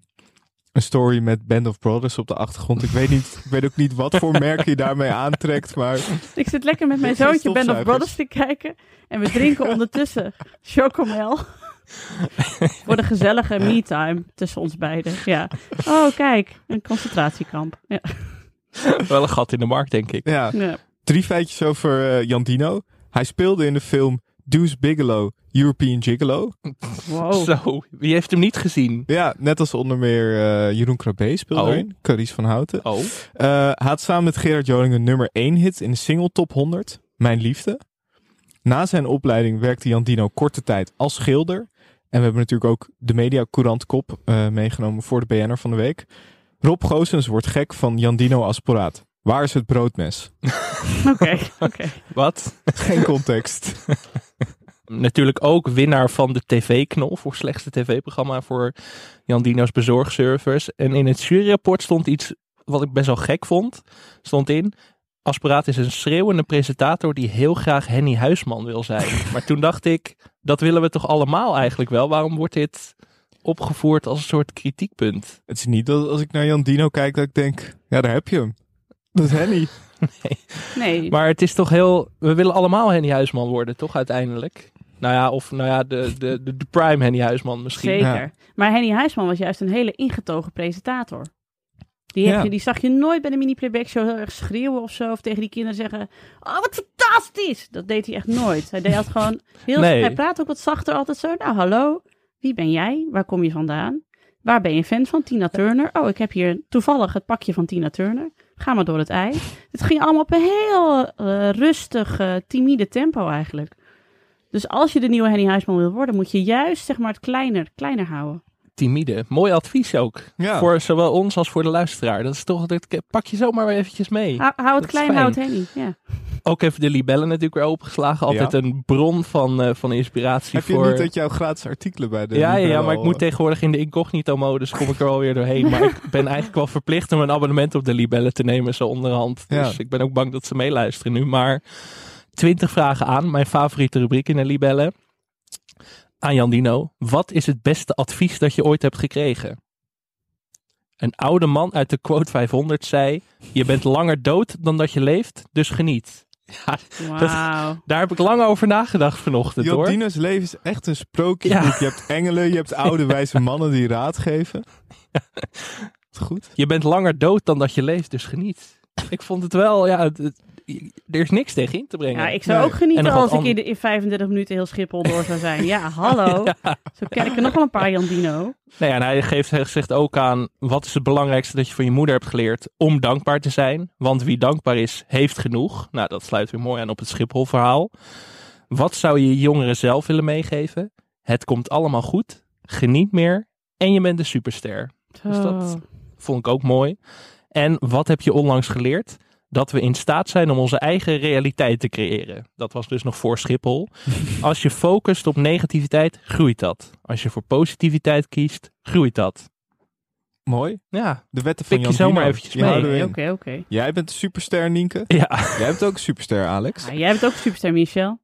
A: een story met Band of Brothers op de achtergrond. Ik weet, niet, ik weet ook niet wat voor merk je daarmee aantrekt, maar...
B: Ik zit lekker met mijn zoontje Band of. Brothers te kijken. En we drinken ondertussen chocomel. Voor de gezellige me-time tussen ons beiden. Ja. Oh, kijk. Een concentratiekamp. Ja.
C: Wel een gat in de markt, denk ik.
A: Ja,
B: Ja.
A: drie feitjes over eh, Jan Dino. Hij speelde in de film Deuce Bigelow, European Gigolo.
B: Wow.
C: Zo, wie heeft hem niet gezien?
A: Ja, net als onder meer eh, Jeroen Krabbe speelde
C: Oh.
A: erin. Carice van Houten.
C: Oh,
A: Eh, hij had samen met Gerard Joling een nummer 1 hit in de single top 100, Mijn Liefde. Na zijn opleiding werkte Jan Dino korte tijd als schilder. En we hebben natuurlijk ook de Media Courant kop eh, meegenomen voor de BNR van de week. Rob Goossens wordt gek van Jan Dino als poraat. Waar is het broodmes?
B: Oké, oké.
C: wat?
A: Geen context.
C: Natuurlijk ook winnaar van de TV-knol voor slechtste tv-programma voor Jan Dino's bezorgservice. En in het juryrapport stond iets wat ik best wel gek vond. Stond in, Aspiraat is een schreeuwende presentator die heel graag Henny Huisman wil zijn. Maar toen dacht ik, dat willen we toch allemaal eigenlijk wel? Waarom wordt dit opgevoerd als een soort kritiekpunt?
A: Het is niet dat als ik naar Jan Dino kijk dat ik denk, ja daar heb je hem. Dat is Henny.
B: Nee.
C: Maar het is toch heel, we willen allemaal Henny Huisman worden, toch uiteindelijk? Nou ja, of nou ja, de, de, de, de prime Henny Huisman misschien.
B: Zeker.
A: Ja.
B: Maar Henny Huisman was juist een hele ingetogen presentator. Die, heb
A: Ja.
B: je, die zag je nooit bij de mini-playback show heel erg schreeuwen of zo. Of tegen die kinderen zeggen, oh wat fantastisch! Dat deed hij echt nooit. Hij deed altijd gewoon heel...
C: Nee.
B: Hij praat ook wat zachter altijd zo. Nou, hallo. Wie ben jij? Waar kom je vandaan? Waar ben je fan van? Tina Turner. Oh, ik heb hier toevallig het pakje van Tina Turner. Ga maar door het ei. Het ging allemaal op een heel eh, rustig, eh, timide tempo eigenlijk. Dus als je de nieuwe Henny Huisman wil worden, moet je juist zeg maar, het kleiner, kleiner houden.
C: Timide. Mooi advies ook.
A: Ja.
C: Voor zowel ons als voor de luisteraar. Dat is toch, dat pak je zomaar weer eventjes mee.
B: Hou, hou het klein, hou het Henny. Ja.
C: Ook even de libellen natuurlijk weer opengeslagen. Altijd
A: Ja.
C: een bron van, eh, van inspiratie
A: Heb je
C: voor...
A: niet dat jouw gratis artikelen bij de
C: ja, ja, maar ik moet
A: al-
C: tegenwoordig in de incognito modus, kom ik er alweer doorheen. Maar ik ben eigenlijk wel verplicht om een abonnement op de libellen te nemen, zo onderhand.
A: Ja.
C: Dus ik ben ook bang dat ze meeluisteren nu. Maar 20 vragen aan, mijn favoriete rubriek in de libellen. Aan Jan Dino, wat is het beste advies dat je ooit hebt gekregen? Een oude man uit de quote 500 zei, je bent langer dood dan dat je leeft, dus geniet. Ja,
B: Wauw.
C: daar heb ik lang over nagedacht vanochtend
A: Jan
C: hoor.
A: Dino's leven is echt een sprookjesboek.
C: Ja.
A: Je hebt engelen, je hebt oude wijze mannen die raad geven. Het goed?
C: Je bent langer dood dan dat je leeft, dus geniet. Ik vond het wel, ja, het- het- er is niks tegen in te brengen.
B: Ja, ik zou
A: Nee.
B: ook genieten
C: En nog wat
B: als ik in, de, in 35 minuten heel Schiphol door zou zijn. Ja, hallo. Zo ken ik er nog wel een paar, Jan Dino.
C: Nou ja, en hij geeft, hij zegt ook aan, wat is het belangrijkste dat je van je moeder hebt geleerd? Om dankbaar te zijn. Want wie dankbaar is, heeft genoeg. Nou, dat sluit weer mooi aan op het Schiphol verhaal. Wat zou je jongeren zelf willen meegeven? Het komt allemaal goed. Geniet meer. En je bent een superster. Dus dat-
B: Zo.
C: Vond ik ook mooi. En wat heb je onlangs geleerd? Dat we in staat zijn om onze eigen realiteit te creëren. Dat was dus nog voor Schiphol. Als je focust op negativiteit, groeit dat. Als je voor positiviteit kiest, groeit dat.
A: Mooi.
C: Ja,
A: De wetten van
C: Pik je
A: Jan
C: zomaar
A: Dino.
C: eventjes mee.
B: Oké, oké.
A: Jij bent een superster, Nienke.
C: ja.
A: Jij bent ook een superster, Alex.
B: Ah, jij bent ook superster, Michel.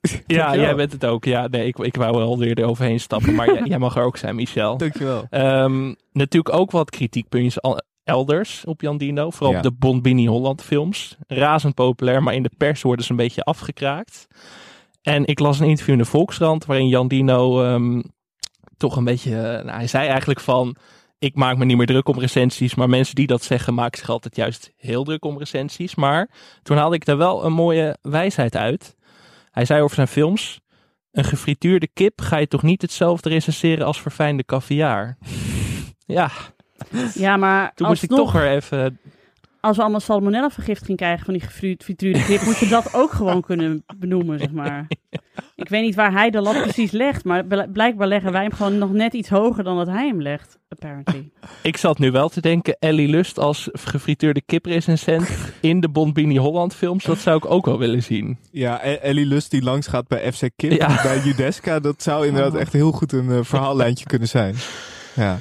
C: ja jij bent het ook. Ja, nee, ik, ik wou wel weer eroverheen stappen. Maar jij, jij mag er ook zijn, Michel.
A: Dankjewel.
C: Ehm, natuurlijk ook wat kritiekpuntjes al- elders op Jan Dino. Vooral
A: Ja.
C: op de Bonbini Holland films. Razend populair, maar in de pers worden ze een beetje afgekraakt. En ik las een interview in de Volkskrant waarin Jan Dino ehm, toch een beetje... eh, nou, hij zei eigenlijk van... Ik maak me niet meer druk om recensies, maar mensen die dat zeggen maken zich altijd juist heel druk om recensies. Maar toen haalde ik daar wel een mooie wijsheid uit. Hij zei over zijn films... Een gefrituurde kip ga je toch niet hetzelfde recenseren als verfijnde caviar? Ja,
B: Ja, maar
C: toen moest ik toch weer even...
B: als we allemaal salmonella vergiftiging krijgen van die gefrituurde kip, moet je dat ook gewoon kunnen benoemen, zeg maar. Ik weet niet waar hij de lat precies legt, maar bl- blijkbaar leggen wij hem gewoon nog net iets hoger dan dat hij hem legt, apparently.
C: Ik zat nu wel te denken, Ellie Lust als gefrituurde kiprecensent in de Bonbini Holland films, dat zou ik ook wel willen zien.
A: Ja, E- Ellie Lust die langs gaat bij FC Kip,
C: Ja.
A: bij Judeska. Dat zou inderdaad
B: Oh.
A: echt heel goed een eh, verhaallijntje kunnen zijn. Ja.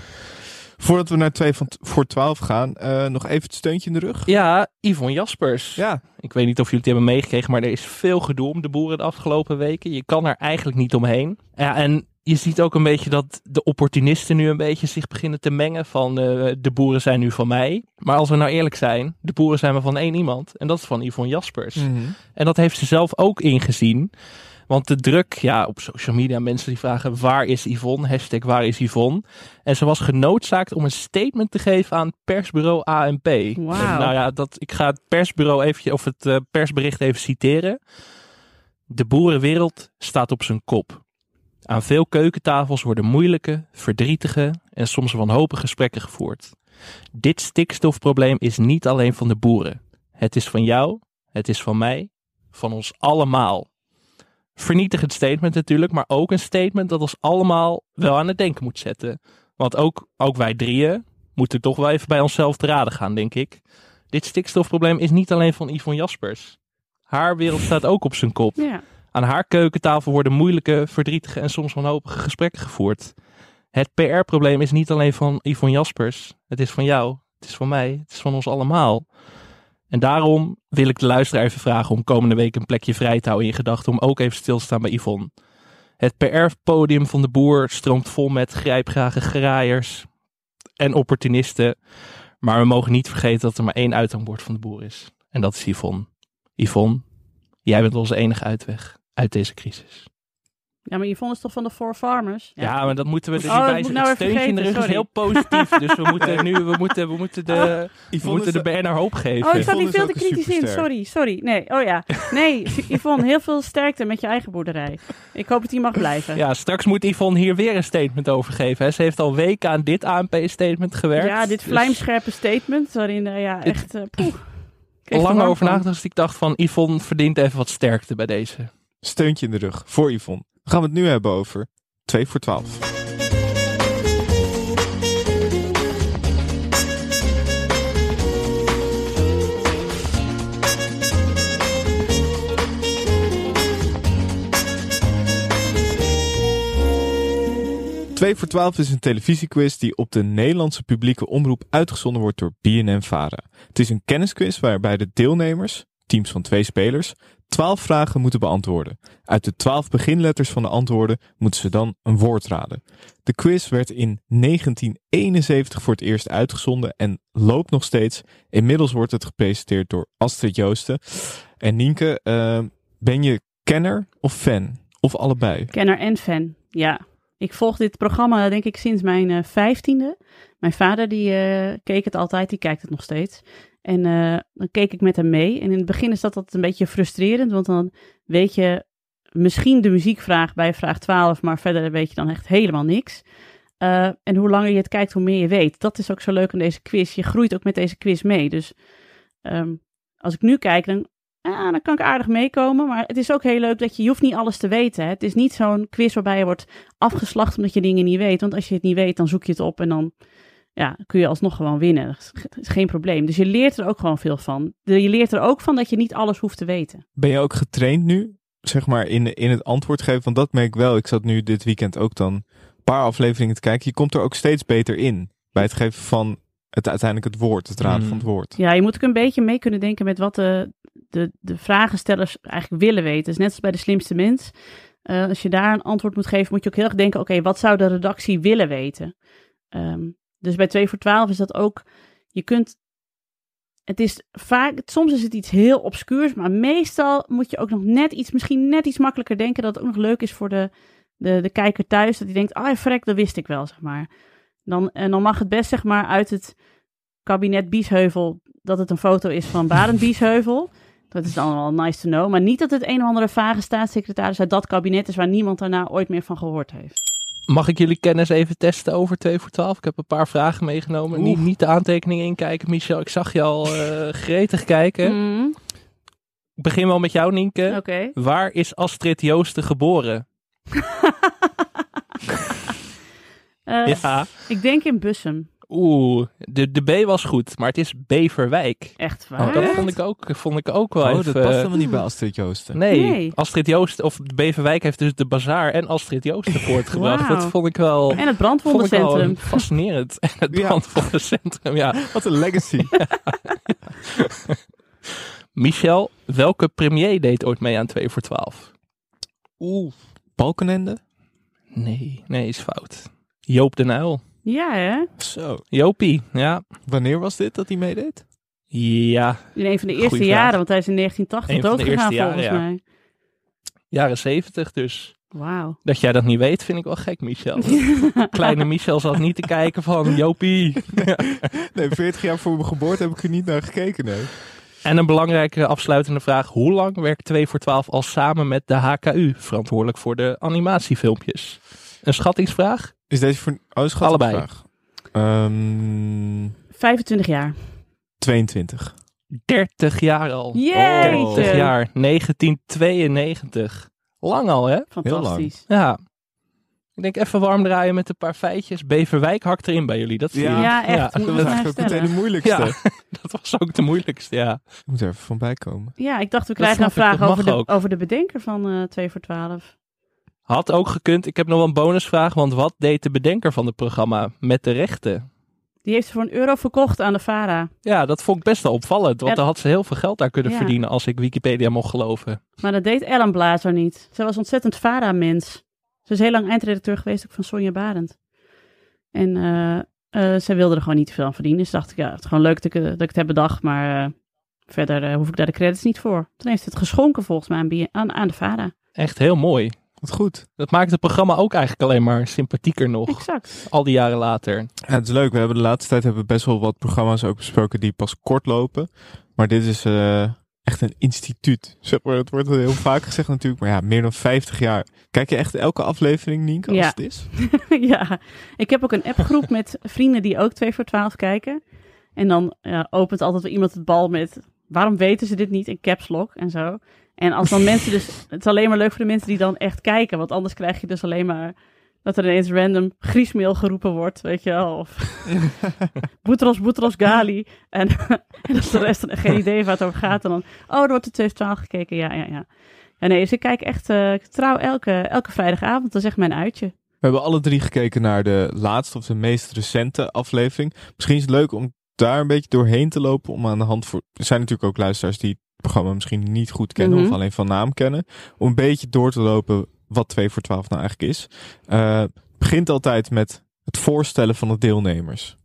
A: Voordat we naar 2 van t- voor 12 gaan, eh, nog even het steuntje in de rug.
C: Ja, Yvonne Jaspers.
A: Ja,
C: Ik weet niet of jullie het hebben meegekregen, maar er is veel gedoe om de boeren de afgelopen weken. Je kan er eigenlijk niet omheen. Ja, en je ziet ook een beetje dat de opportunisten nu een beetje zich beginnen te mengen van eh, de boeren zijn nu van mij. Maar als we nou eerlijk zijn, de boeren zijn maar van één iemand. En dat is van Yvonne Jaspers.
A: Mhm.
C: En dat heeft ze zelf ook ingezien. Want de druk, ja, op social media, mensen die vragen waar is Yvonne? Hashtag waar is Yvonne? En ze was genoodzaakt om een statement te geven aan persbureau ANP. En Nou ja, dat, ik ga het persbureau even, of het eh, persbericht even citeren. De boerenwereld staat op zijn kop. Aan veel keukentafels worden moeilijke, verdrietige en soms wanhopige gesprekken gevoerd. Dit stikstofprobleem is niet alleen van de boeren. Het is van jou, het is van mij, van ons allemaal. Vernietigend statement natuurlijk, maar ook een statement dat ons allemaal wel aan het denken moet zetten. Want ook, ook wij drieën moeten toch wel even bij onszelf te raden gaan, denk ik. Dit stikstofprobleem is niet alleen van Yvonne Jaspers. Haar wereld staat ook op zijn kop.
B: Ja.
C: Aan haar keukentafel worden moeilijke, verdrietige en soms wanhopige gesprekken gevoerd. Het PR-probleem is niet alleen van Yvonne Jaspers. Het is van jou, het is van mij, het is van ons allemaal. En daarom wil ik de luisteraar even vragen om komende week een plekje vrij te houden in gedachten. Om ook even stil te staan bij Yvonne. Het PR-podium van de boer stroomt vol met grijpgrage graaiers en opportunisten. Maar we mogen niet vergeten dat er maar één uithangbord van de boer is. En dat is Yvonne. Yvonne, jij bent onze enige uitweg uit deze crisis.
B: Ja, maar Yvonne is toch van de Four Farmers?
C: Ja, maar dat moeten we er
B: Oh,
C: bij
B: nou
C: steuntje in de rug is heel positief. Dus we moeten nu we moeten, we moeten de, we moeten de BNR hoop geven.
B: Oh, ik zat niet veel te kritisch in. Sorry, sorry. Nee, oh ja. Nee, Yvonne, heel veel sterkte met je eigen boerderij. Ik hoop dat die mag blijven.
C: Ja, straks moet Yvonne hier weer een statement over geven. Hè. Ze heeft al weken aan dit ANP-statement gewerkt.
B: Ja, dit
C: Dus
B: vlijmscherpe statement, waarin, eh, ja, echt, eh poeh. Er
C: lang over nagedacht. Dus ik dacht van, Yvonne verdient even wat sterkte bij deze.
A: steuntje in de rug voor Yvonne. Gaan we het nu hebben over 2 voor 12. Twee voor 12 is een televisiequiz die op de Nederlandse publieke omroep uitgezonden wordt door BNN Vara. Het is een kennisquiz waarbij de deelnemers, teams van twee spelers, 12 vragen moeten beantwoorden. Uit de 12 beginletters van de antwoorden moeten ze dan een woord raden. De quiz werd in 1971 voor het eerst uitgezonden en loopt nog steeds. Inmiddels wordt het gepresenteerd door Astrid Joosten. En Nienke, eh, ben je kenner of fan? Of allebei?
B: Kenner en fan, ja. Ik volg dit programma denk ik sinds mijn eh, vijftiende. Mijn vader die eh, keek het altijd, die kijkt het nog steeds. En eh, dan keek ik met hem mee. En in het begin is dat altijd een beetje frustrerend, want dan weet je misschien de muziekvraag bij vraag 12, maar verder weet je dan echt helemaal niks. Eh, en hoe langer je het kijkt, hoe meer je weet. Dat is ook zo leuk aan deze quiz. Je groeit ook met deze quiz mee. Dus ehm, als ik nu kijk, dan, ah, dan kan ik aardig meekomen. Maar het is ook heel leuk dat je, hoeft niet alles te weten. Hè. Het is niet zo'n quiz waarbij je wordt afgeslacht omdat je dingen niet weet. Want als je het niet weet, dan zoek je het op en dan ja, kun je alsnog gewoon winnen. Dat is, geen probleem. Dus je leert er ook gewoon veel van. Je leert er ook van dat je niet alles hoeft te weten.
A: Ben je ook getraind nu, zeg maar, in, in het antwoord geven? Want dat merk ik wel. Ik zat nu dit weekend ook dan een paar afleveringen te kijken. Je komt er ook steeds beter in bij het geven van het uiteindelijk het woord, het raden
C: Mm.
A: van het woord.
B: Ja, je moet ook een beetje mee kunnen denken met wat de, de, de vragenstellers eigenlijk willen weten. Dus net als bij de slimste mens. Eh, als je daar een antwoord moet geven, moet je ook heel erg denken: oké, wat zou de redactie willen weten? Ehm, dus bij 2 voor 12 is dat ook. Je kunt. Het is vaak, soms is het iets heel obscuurs, maar meestal moet je ook nog net iets, misschien net iets makkelijker denken dat het ook nog leuk is voor de, de, de kijker thuis. Dat hij denkt, ah, frek, dat wist ik wel, zeg maar. Dan, en dan mag het best, zeg maar, uit het kabinet Biesheuvel, dat het een foto is van Barend Biesheuvel. Dat is dan wel nice to know. Maar niet dat het een of andere vage staatssecretaris uit dat kabinet is waar niemand daarna ooit meer van gehoord heeft.
C: Mag ik jullie kennis even testen over 2 voor 12? Ik heb een paar vragen meegenomen. Niet, niet de aantekeningen inkijken, Michel. Ik zag je al eh, gretig kijken.
B: Mm,
C: Ik begin wel met jou, Nienke. Waar is Astrid Joosten geboren?
B: Eh,
C: Ja,
B: Ik denk in Bussum.
C: Oeh, de, de B was goed, maar het is Beverwijk.
B: Echt
A: Oh,
B: waar?
C: Dat vond ik ook, vond ik ook wel
A: Oh,
C: even...
A: dat past helemaal niet bij Astrid Joosten.
C: Nee,
B: Nee.
C: Astrid Joost, of Beverwijk heeft dus de bazaar en Astrid Joosten voortgebracht.
B: Wauw.
C: Dat vond ik wel,
B: En het brandwondencentrum.
C: fascinerend. En het
A: Ja.
C: brandwondencentrum, ja.
A: Wat een legacy.
C: Michel, welke premier deed ooit mee aan 2 voor 12?
A: Oeh. Balkenende?
C: Nee, nee, is fout. Joop de Nuil.
B: Ja, hè?
A: Zo.
C: Jopie, ja.
A: Wanneer was dit dat hij meedeed?
C: Ja,
B: In een van de eerste
C: Goeie
B: jaren,
C: vraag.
B: want hij is in 1980
C: Een van de
B: doodgegaan
C: eerste
B: volgens
C: jaren, ja.
B: mij.
C: jaren 70 dus.
B: Wauw.
C: Dat jij dat niet weet, vind ik wel gek, Michel. Kleine Michel zat niet te kijken van Jopie.
A: Nee, 40 jaar voor mijn geboorte heb ik er niet naar gekeken, nee.
C: En een belangrijke afsluitende vraag. Hoe lang werkt 2 voor 12 al samen met de HKU, verantwoordelijk voor de animatiefilmpjes? Een schattingsvraag?
A: Is deze voor... Oh, schat,
C: Allebei.
A: Vraag. Ehm,
B: 25 jaar.
A: 22.
C: 30 jaar al.
B: Jeetje.
C: 30 jaar, 1992. Lang al, hè?
B: Fantastisch.
C: Ja. Ik denk even warm draaien met een paar feitjes. Beverwijk hakt erin bij jullie. Dat
A: Ja.
C: je.
B: Ja, echt.
A: Dat was eigenlijk ook meteen de moeilijkste.
C: Ja. Dat was ook de moeilijkste, ja.
A: Moet er even van bij komen.
B: Ja, ik dacht we krijgen een
C: ik,
B: vraag over de, over de bedenker van eh 2 voor 12.
C: Had ook gekund. Ik heb nog wel een bonusvraag. Want wat deed de bedenker van het programma met de rechten?
B: Die heeft ze voor een euro verkocht aan de VARA.
C: Ja, dat vond ik best wel opvallend. Want daar had ze heel veel geld aan kunnen
B: Ja.
C: verdienen als ik Wikipedia mocht geloven.
B: Maar dat deed Ellen Blazer niet. Ze was ontzettend VARA-mens. Ze is heel lang eindredacteur geweest ook van Sonja Barend. En eh eh, zij wilde er gewoon niet te veel aan verdienen. Dus dacht ik, ja, het is gewoon leuk dat ik, dat ik het heb bedacht. Maar eh, verder eh, hoef ik daar de credits niet voor. Toen heeft ze het geschonken volgens mij aan, aan, aan de VARA.
C: Echt heel mooi.
A: Wat goed.
C: Dat maakt het programma ook eigenlijk alleen maar sympathieker nog.
B: Exact.
C: Al die jaren later.
A: Ja, het is leuk. We hebben de laatste tijd hebben we best wel wat programma's ook besproken die pas kort lopen. Maar dit is eh, echt een instituut. Zeg maar, het wordt heel vaak gezegd natuurlijk. Maar ja, meer dan 50 jaar. Kijk je echt elke aflevering, Nienke, als
B: Ja.
A: het is?
B: ja, ik heb ook een appgroep met vrienden die ook 2 voor 12 kijken. En dan ja, opent altijd wel iemand het bal met... waarom weten ze dit niet in caps lock en zo. En als dan mensen dus... Het is alleen maar leuk voor de mensen die dan echt kijken. Want anders krijg je dus alleen maar... dat er ineens random griesmeel geroepen wordt, weet je wel. Of boetros, boetros, gali. En, en dat de rest geen idee waar het over gaat. En dan, oh, er wordt de 2 voor 12 gekeken, ja, ja, ja. Ja, nee, dus ik kijk echt eh, trouw elke, elke vrijdagavond. Dat is echt mijn uitje.
A: We hebben alle drie gekeken naar de laatste of de meest recente aflevering. Misschien is het leuk om daar een beetje doorheen te lopen. Om aan de hand voor. Er zijn natuurlijk ook luisteraars die programma misschien niet goed kennen.
B: Mhm.
A: Of alleen van naam kennen. Om een beetje door te lopen wat 2 voor 12 nou eigenlijk is. Eh, begint altijd met het voorstellen van de deelnemers.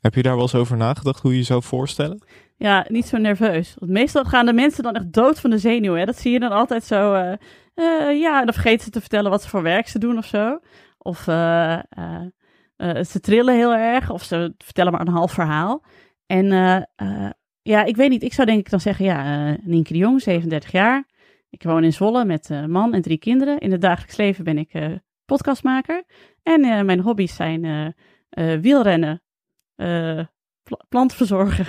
A: Heb je daar wel eens over nagedacht hoe je je zou voorstellen?
B: Ja, niet zo nerveus. Want meestal gaan de mensen dan echt dood van de zenuw. Hè? Dat zie je dan altijd zo. eh, eh, ja, dan vergeten ze te vertellen wat ze voor werk ze doen of zo. Of ze trillen heel erg. Of ze vertellen maar een half verhaal. En ja, ik weet niet. Ik zou denk ik dan zeggen, ja, eh Nienke de Jong, 37 jaar. Ik woon in Zwolle met een man en drie kinderen. In het dagelijks leven ben ik eh, podcastmaker. En eh, mijn hobby's zijn eh, eh, wielrennen, eh, pla- planten verzorgen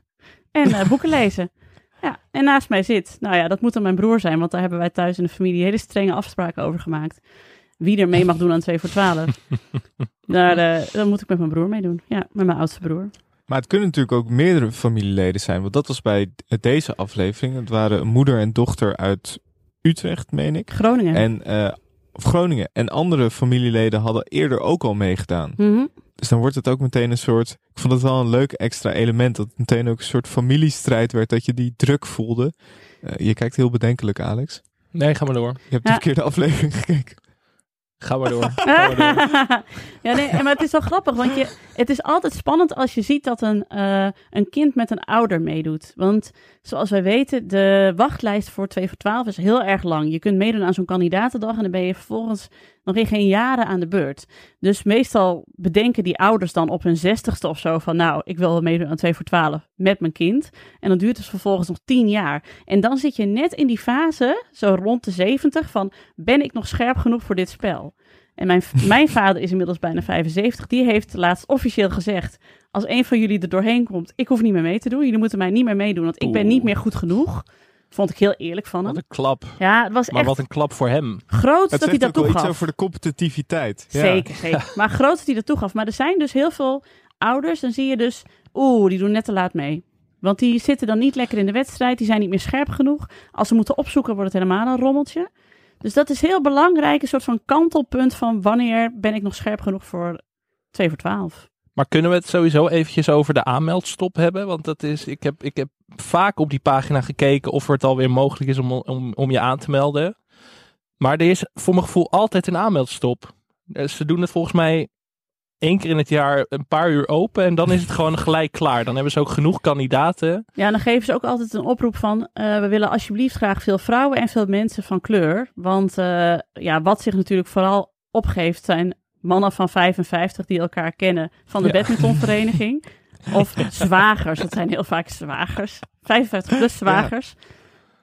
B: en eh, boeken lezen. Ja, en naast mij zit, nou ja, dat moet dan mijn broer zijn, want daar hebben wij thuis in de familie hele strenge afspraken over gemaakt. Wie er mee mag doen aan 2 voor 12. Daar, eh, dan moet ik met mijn broer mee doen. Ja, met mijn oudste broer.
A: Maar het kunnen natuurlijk ook meerdere familieleden zijn. Want dat was bij deze aflevering. Het waren een moeder en dochter uit Utrecht, meen ik.
B: Groningen.
A: En, eh, of Groningen. En andere familieleden hadden eerder ook al meegedaan.
B: Mhm.
A: Dus dan wordt het ook meteen een soort. Ik vond het wel een leuk extra element. Dat het meteen ook een soort familiestrijd werd. Dat je die druk voelde. Eh, je kijkt heel bedenkelijk, Alex.
C: Nee, ga maar door.
A: Je hebt
B: Ja.
A: de verkeerde aflevering gekeken.
C: Ga maar door. Ga maar door.
B: ja, nee, maar het is wel grappig, want je, het is altijd spannend als je ziet dat een, eh, een kind met een ouder meedoet. Want zoals wij weten, de wachtlijst voor 2 voor 12 is heel erg lang. Je kunt meedoen aan zo'n kandidatendag en dan ben je vervolgens nog in geen jaren aan de beurt. Dus meestal bedenken die ouders dan op hun zestigste of zo van, nou, ik wil wel meedoen aan 2 voor 12 met mijn kind. En dan duurt het vervolgens nog 10 jaar. En dan zit je net in die fase, zo rond de 70, van, ben ik nog scherp genoeg voor dit spel? En mijn, mijn vader is inmiddels bijna 75. Die heeft laatst officieel gezegd: Als een van jullie er doorheen komt, ik hoef niet meer mee te doen. Jullie moeten mij niet meer meedoen, want ik ben niet meer goed genoeg. Vond ik heel eerlijk van
C: Wat
B: hem.
C: een klap.
B: Ja, het was
C: Maar
B: echt
C: wat een klap voor hem.
B: groot
A: Het
B: dat hij dat
A: ook wel iets
B: toegaf.
A: over de competitiviteit. Ja.
B: Zeker, zeker. Maar groot dat hij dat toegaf. Maar er zijn dus heel veel ouders, dan zie je dus, oeh, die doen net te laat mee. Want die zitten dan niet lekker in de wedstrijd, die zijn niet meer scherp genoeg. Als ze moeten opzoeken, wordt het helemaal een rommeltje. Dus dat is heel belangrijk, een soort van kantelpunt van wanneer ben ik nog scherp genoeg voor 2 voor 12.
C: Maar kunnen we het sowieso eventjes over de aanmeldstop hebben? Want dat is, ik heb, ik heb vaak op die pagina gekeken of het alweer mogelijk is om, om, om je aan te melden. Maar er is voor mijn gevoel altijd een aanmeldstop. Eh, Ze doen het volgens mij één keer in het jaar een paar uur open en dan is het gewoon gelijk klaar. Dan hebben ze ook genoeg kandidaten.
B: Ja, dan geven ze ook altijd een oproep van, eh, we willen alsjeblieft graag veel vrouwen en veel mensen van kleur. Want eh, ja, wat zich natuurlijk vooral opgeeft zijn mannen van 55 die elkaar kennen van de
C: Ja.
B: badmintonvereniging. Of zwagers, dat zijn heel vaak zwagers. 55 plus zwagers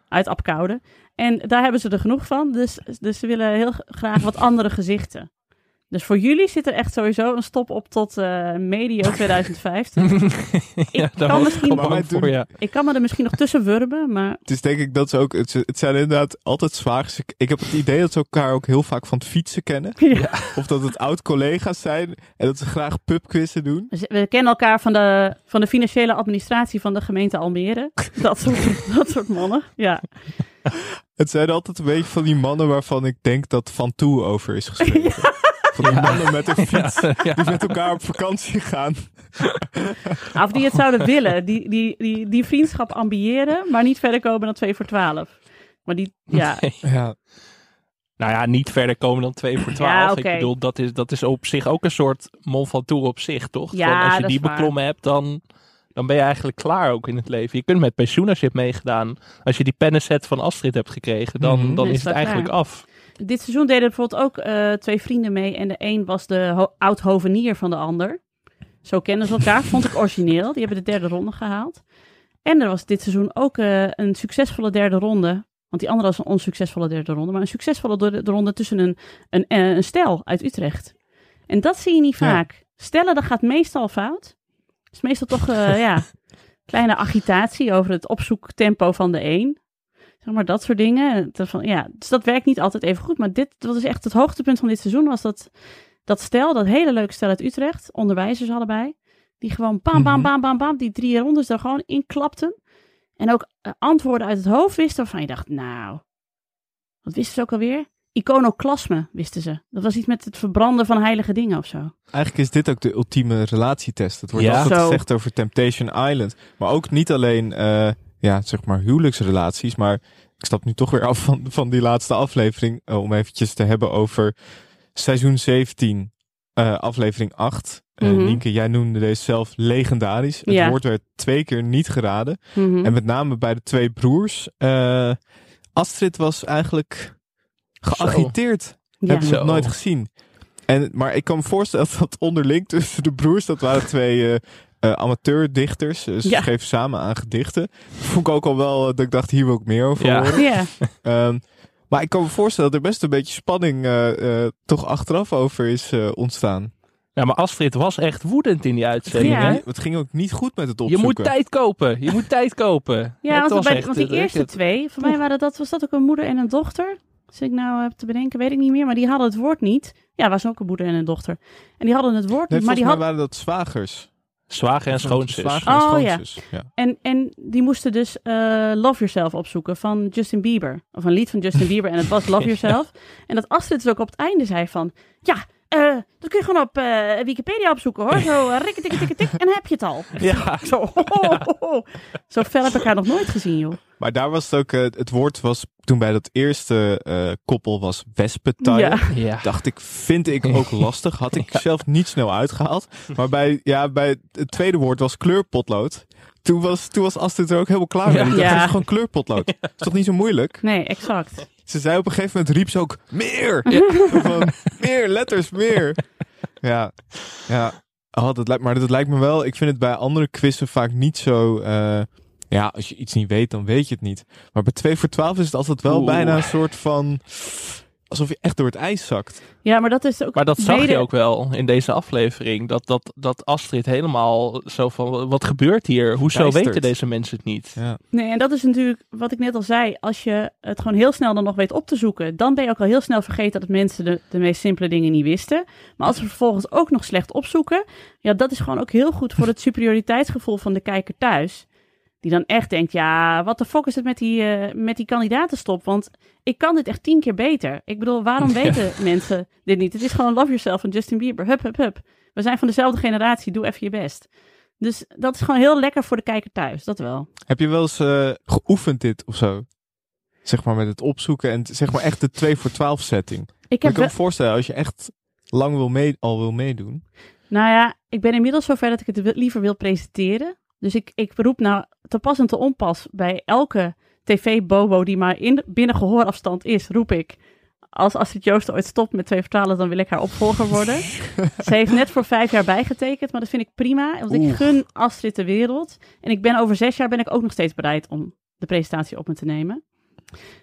B: uit Apkoude. En daar hebben ze er genoeg van, dus, dus ze willen heel graag wat andere gezichten. Dus voor jullie zit er echt sowieso een stop op tot eh, medio 2050.
C: ja,
B: kan misschien-
C: ik voor,
A: doen-
C: ja.
B: Ik kan me er misschien nog tussen wurmen, maar
A: Het is denk ik dat ze ook, het, het zijn inderdaad altijd zwagers. Ik, ik heb het idee dat ze elkaar ook heel vaak van het fietsen kennen.
B: Ja.
A: Of dat het oud-collega's zijn en dat ze graag pubquizzen doen.
B: We we kennen elkaar van de, van de financiële administratie van de gemeente Almere. Dat soort, dat soort mannen. Ja.
A: Het zijn altijd een beetje van die mannen waarvan ik denk dat Van Toe over is geschreven. Van die mannen met een fiets
C: Ja.
A: die met elkaar op vakantie gaan.
B: Of die het zouden willen. Die, die, die, die vriendschap ambiëren, maar niet verder komen dan 2 voor 12. Maar die, ja.
C: Nee.
A: Ja,
C: Nou ja, niet verder komen dan 2 voor 12.
B: Ja, oké.
C: Ik bedoel, dat is, dat is op zich ook een soort Mont Ventoux op zich, toch?
B: Ja,
C: Van als je
B: dat
C: die
B: waar.
C: beklommen hebt, dan, dan ben je eigenlijk klaar ook in het leven. Je kunt met pensioen als je hebt meegedaan. Als je die pennenset van Astrid hebt gekregen, dan,
A: Mhm.
C: dan
B: Is
C: is het eigenlijk
B: klaar.
C: af.
B: Dit seizoen deden bijvoorbeeld ook eh, twee vrienden mee. En de een was de ho- oud-hovenier van de ander. Zo kennen ze elkaar. Vond ik origineel. Die hebben de derde ronde gehaald. En er was dit seizoen ook eh, een succesvolle derde ronde. Want die andere was een onsuccesvolle derde ronde. Maar een succesvolle derde ronde tussen een, een, eh, een stel uit Utrecht. En dat zie je niet
A: Ja.
B: vaak. Stellen, dat gaat meestal fout. Het is meestal toch, eh, ja, kleine agitatie over het opzoektempo van de een. Zeg maar dat soort dingen. Dat van, ja, dus dat werkt niet altijd even goed. Maar dit dat is echt het hoogtepunt van dit seizoen. Was dat, dat stel, dat hele leuke stel uit Utrecht. Onderwijzers allebei. Die gewoon bam, bam,
A: Mhm.
B: bam, bam, bam. Die drie rondes er gewoon in klapten. En ook eh, antwoorden uit het hoofd wisten. Waarvan je dacht, nou, wat wisten ze ook alweer? Iconoclasme wisten ze. Dat was iets met het verbranden van heilige dingen of zo.
A: eigenlijk is dit ook de ultieme relatietest. Het wordt
C: Ja.
A: altijd
B: Zo.
A: gezegd over Temptation Island. Maar ook niet alleen, eh, ja, zeg maar huwelijksrelaties. Maar ik stap nu toch weer af van, van die laatste aflevering. eh, om eventjes te hebben over seizoen 17, eh, aflevering 8. Eh,
B: Mhm.
A: Nienke, jij noemde deze zelf legendarisch. Het
B: Ja.
A: woord werd twee keer niet geraden.
B: Mhm.
A: En met name bij de twee broers. eh, Astrid was eigenlijk geagiteerd.
B: ja.
A: Heb je
C: Zo.
A: nooit gezien. En, maar ik kan me voorstellen dat onderling tussen de broers, dat waren twee eh, amateurdichters. Dus ze
B: Ja.
A: schreven samen aan gedichten. Vond ik ook al wel eh, dat ik dacht, hier wil ik meer over
C: Ja.
A: horen.
B: Ja.
A: Ehm, maar ik kan me voorstellen dat er best een beetje spanning eh, eh, toch achteraf over is eh, ontstaan.
C: Ja, maar Astrid was echt woedend in die uitzending.
B: Ja.
C: hè?
A: Het ging ook niet goed met het
C: Je
A: opzoeken.
C: moet tijd kopen. Je moet tijd kopen.
B: Ja,
C: Het
B: want,
C: was
B: bij,
C: echt,
B: want die
C: eh,
B: eerste
C: het-
B: twee, voor mij waren dat, was dat ook een moeder en een dochter. Als ik nou heb te bedenken, weet ik niet meer. Maar die hadden het woord niet. Ja, was ook een moeder en een dochter. En die hadden het woord
A: Nee,
B: niet. Maar die
A: mij
B: had,
A: waren dat zwagers.
C: Zwager en schoonzus.
A: Zwager en
B: Oh, ja.
A: schoonzus. Ja.
B: en, en die moesten dus eh, Love Yourself opzoeken van Justin Bieber. Of een lied van Justin Bieber en het was Love Yourself. En dat Astrid dus ook op het einde zei van... Ja, eh, dat kun je gewoon op eh, Wikipedia opzoeken hoor. Zo uh, rikke tikke tikke tik en dan heb je het al.
C: Ja.
B: Zo, ho, ho, ho, ho. Zo fel heb ik haar nog nooit gezien joh.
A: Maar daar was het ook, eh, het woord was toen bij dat eerste eh, koppel was wespentuin.
B: Ja.
C: Ja.
A: Dacht ik, vind ik ook lastig. Had ik zelf niet snel uitgehaald. Maar bij, ja, bij het tweede woord was kleurpotlood. Toen was, toen was Astrid er ook helemaal klaar mee.
C: Ja.
A: Die dacht,
B: Ja.
A: dat is gewoon kleurpotlood. Is toch niet zo moeilijk?
B: Nee, exact.
A: Ze zei op een gegeven moment, riep ze ook, meer! Van, meer, letters, meer! Ja, ja. Oh, dat lijkt, maar dat lijkt me wel, ik vind het bij andere quizzen vaak niet zo... eh, ja, als je iets niet weet, dan weet je het niet. Maar bij 2 voor 12 is het altijd wel
C: Oeh.
A: bijna een soort van... alsof je echt door het ijs zakt.
B: Ja, maar dat is ook.
C: Maar dat zag
B: mede-
C: je ook wel in deze aflevering. Dat, dat, dat Astrid helemaal zo van, wat gebeurt hier? Hoezo weten deze mensen het niet?
A: Ja.
B: Nee, en dat is natuurlijk wat ik net al zei. Als je het gewoon heel snel dan nog weet op te zoeken, dan ben je ook al heel snel vergeten dat mensen de, de meest simpele dingen niet wisten. Maar als we vervolgens ook nog slecht opzoeken, ja, dat is gewoon ook heel goed voor het superioriteitsgevoel van de kijker thuis. Die dan echt denkt, ja, wat de fuck is het met die, eh, met die kandidatenstop? Want ik kan dit echt tien keer beter. Ik bedoel, waarom
C: Ja.
B: weten mensen dit niet? Het is gewoon Love Yourself van Justin Bieber. Hup, hup, hup. We zijn van dezelfde generatie, doe even je best. Dus dat is gewoon heel lekker voor de kijker thuis, dat wel.
A: Heb je wel eens eh, geoefend dit of zo? Zeg maar met het opzoeken en zeg maar echt de 2 voor 12 setting.
B: Ik
A: Ik
B: heb
A: kan me voorstellen als je echt lang wil mee, al wil meedoen.
B: Nou ja, ik ben inmiddels zover dat ik het liever wil presenteren. Dus ik, ik roep nou te pas en te onpas bij elke tv-bobo die maar in, binnen gehoorafstand is, roep ik. Als Astrid Joosten ooit stopt met 2 voor 12, dan wil ik haar opvolger worden. Ze heeft net voor vijf jaar bijgetekend, maar dat vind ik prima. Want ik gun Astrid de wereld. En ik ben over zes jaar ben ik ook nog steeds bereid om de presentatie op me te nemen.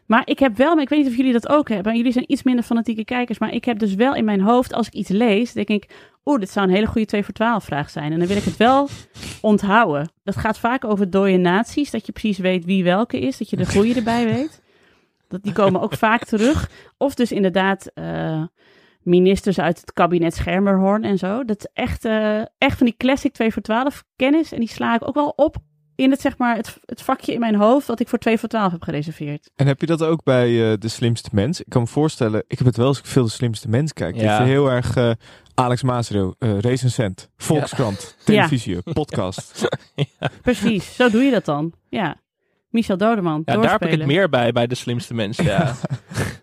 B: Maar ik heb wel, maar ik weet niet of jullie dat ook hebben. en Jullie zijn iets minder fanatieke kijkers, maar ik heb dus wel in mijn hoofd, als ik iets lees, denk ik, oeh, dit zou een hele goede 2 voor 12 vraag zijn. En dan wil ik het wel onthouden. Dat gaat vaak over dode naties, dat je precies weet wie welke is, dat je de goede erbij weet. Dat, die komen ook vaak terug. Of dus inderdaad eh, ministers uit het kabinet Schermerhorn en zo. Dat is echt, echt van die classic 2 voor 12 kennis. En die sla ik ook wel op in het, zeg maar, het, het vakje in mijn hoofd dat ik voor 2 voor 12 heb gereserveerd.
A: En heb je dat ook bij eh, De Slimste Mens? Ik kan me voorstellen, ik heb het wel als ik veel De Slimste Mens kijk.
C: Ja.
A: Je heel erg eh, Alex Maasro, eh recensent, Volkskrant, televisie, podcast.
B: Precies, zo doe je dat dan. Ja. Michel Dodeman,
C: Ja, daar heb ik het meer bij, bij de slimste mensen. Ja.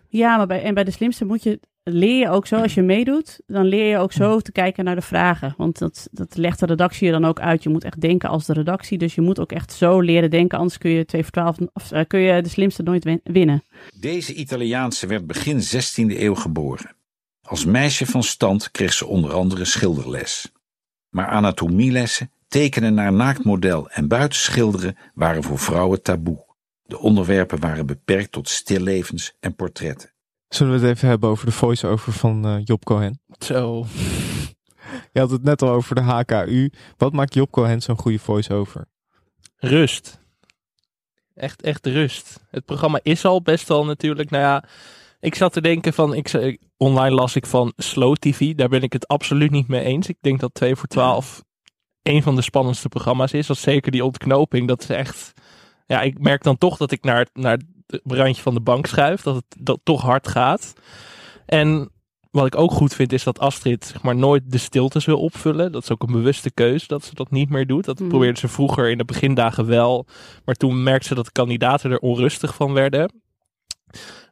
B: Ja, maar bij, en bij de slimste moet je, leer je ook zo, als je meedoet, dan leer je ook zo te kijken naar de vragen. Want dat, dat legt de redactie je dan ook uit. Je moet echt denken als de redactie, dus je moet ook echt zo leren denken, anders kun je 2 voor 12, of eh, kun je de slimste nooit win- winnen.
E: Deze Italiaanse werd begin 16e eeuw geboren. Als meisje van stand kreeg ze onder andere schilderles. Maar anatomielessen, tekenen naar naaktmodel en buitenschilderen waren voor vrouwen taboe. De onderwerpen waren beperkt tot stillevens en portretten.
A: Zullen we het even hebben over de voice-over van eh, Job Cohen?
C: Zo.
A: Je had het net al over de HKU. Wat maakt Job Cohen zo'n goede voice-over?
C: Rust. Echt, echt rust. Het programma is al best wel natuurlijk, nou ja, ik zat te denken van, ik, zei- online las ik van Slow TV, daar ben ik het absoluut niet mee eens. Ik denk dat 2 voor 12 een van de spannendste programma's is, dat zeker die ontknoping, dat is echt, ja, ik merk dan toch dat ik naar, naar randje van de bank schuif, dat het dat toch hard gaat. En wat ik ook goed vind is dat Astrid zeg maar, nooit de stiltes wil opvullen. Dat is ook een bewuste keuze dat ze dat niet meer doet. Dat
B: Mhm.
C: probeerde ze vroeger in de begindagen wel. Maar toen merkte ze dat de kandidaten er onrustig van werden.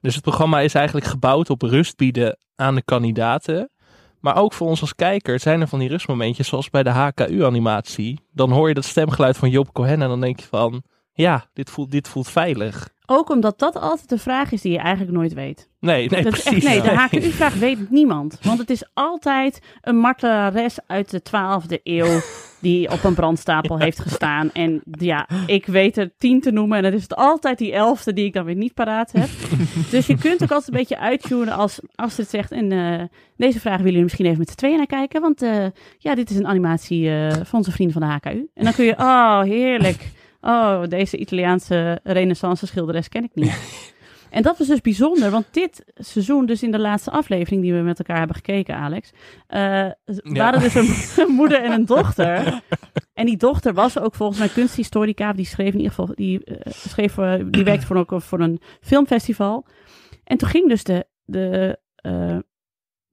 C: Dus het programma is eigenlijk gebouwd op rust bieden aan de kandidaten. Maar ook voor ons als kijker zijn er van die rustmomentjes zoals bij de HKU-animatie. Dan hoor je dat stemgeluid van Job Cohen en dan denk je van... Ja, dit voelt, dit voelt veilig.
B: Ook omdat dat altijd de vraag is die je eigenlijk nooit weet.
C: Nee, nee,
B: dat
C: precies.
B: echt, nee, de. HKU-vraag weet niemand. Want het is altijd een martelares uit de 12e eeuw die op een brandstapel heeft gestaan. En ja, ik weet er tien te noemen en het is het altijd die elfde die ik dan weer niet paraat heb. dus je kunt ook altijd een beetje uittunen als Astrid zegt, en eh, deze vraag willen jullie misschien even met z'n tweeën naar kijken. Want eh, ja, dit is een animatie eh, van onze vrienden van de HKU. En dan kun je, oh heerlijk. Oh, deze Italiaanse renaissance schilderes ken ik niet. En dat was dus bijzonder, want dit seizoen, dus in de laatste aflevering die we met elkaar hebben gekeken, Alex, eh, waren dus een, een moeder en een dochter. En die dochter was ook volgens mij kunsthistorica, die schreef in ieder geval, die, eh, schreef, eh, die werkte voor, ook voor een filmfestival. En toen ging dus de, de,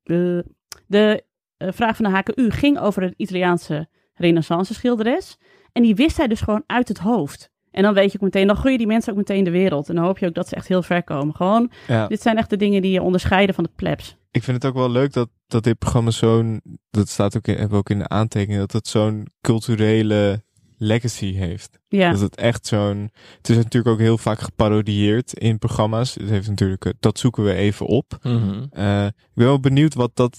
B: de, de vraag van de HKU ging over het Italiaanse renaissance schilderes. En die wist hij dus gewoon uit het hoofd. En dan weet je ook meteen, dan groeien die mensen ook meteen de wereld. En dan hoop je ook dat ze echt heel ver komen. Gewoon,
A: Ja.
B: dit zijn echt de dingen die je onderscheiden van de plebs.
A: Ik vind het ook wel leuk dat, dat dit programma zo'n, dat staat ook in, hebben we ook in de aantekeningen, dat het zo'n culturele legacy heeft.
B: Ja,
A: Dat het echt zo'n, het is natuurlijk ook heel vaak geparodieerd in programma's. Het heeft natuurlijk, eh, dat zoeken we even op.
C: Mhm.
A: Eh, ik ben wel benieuwd wat dat,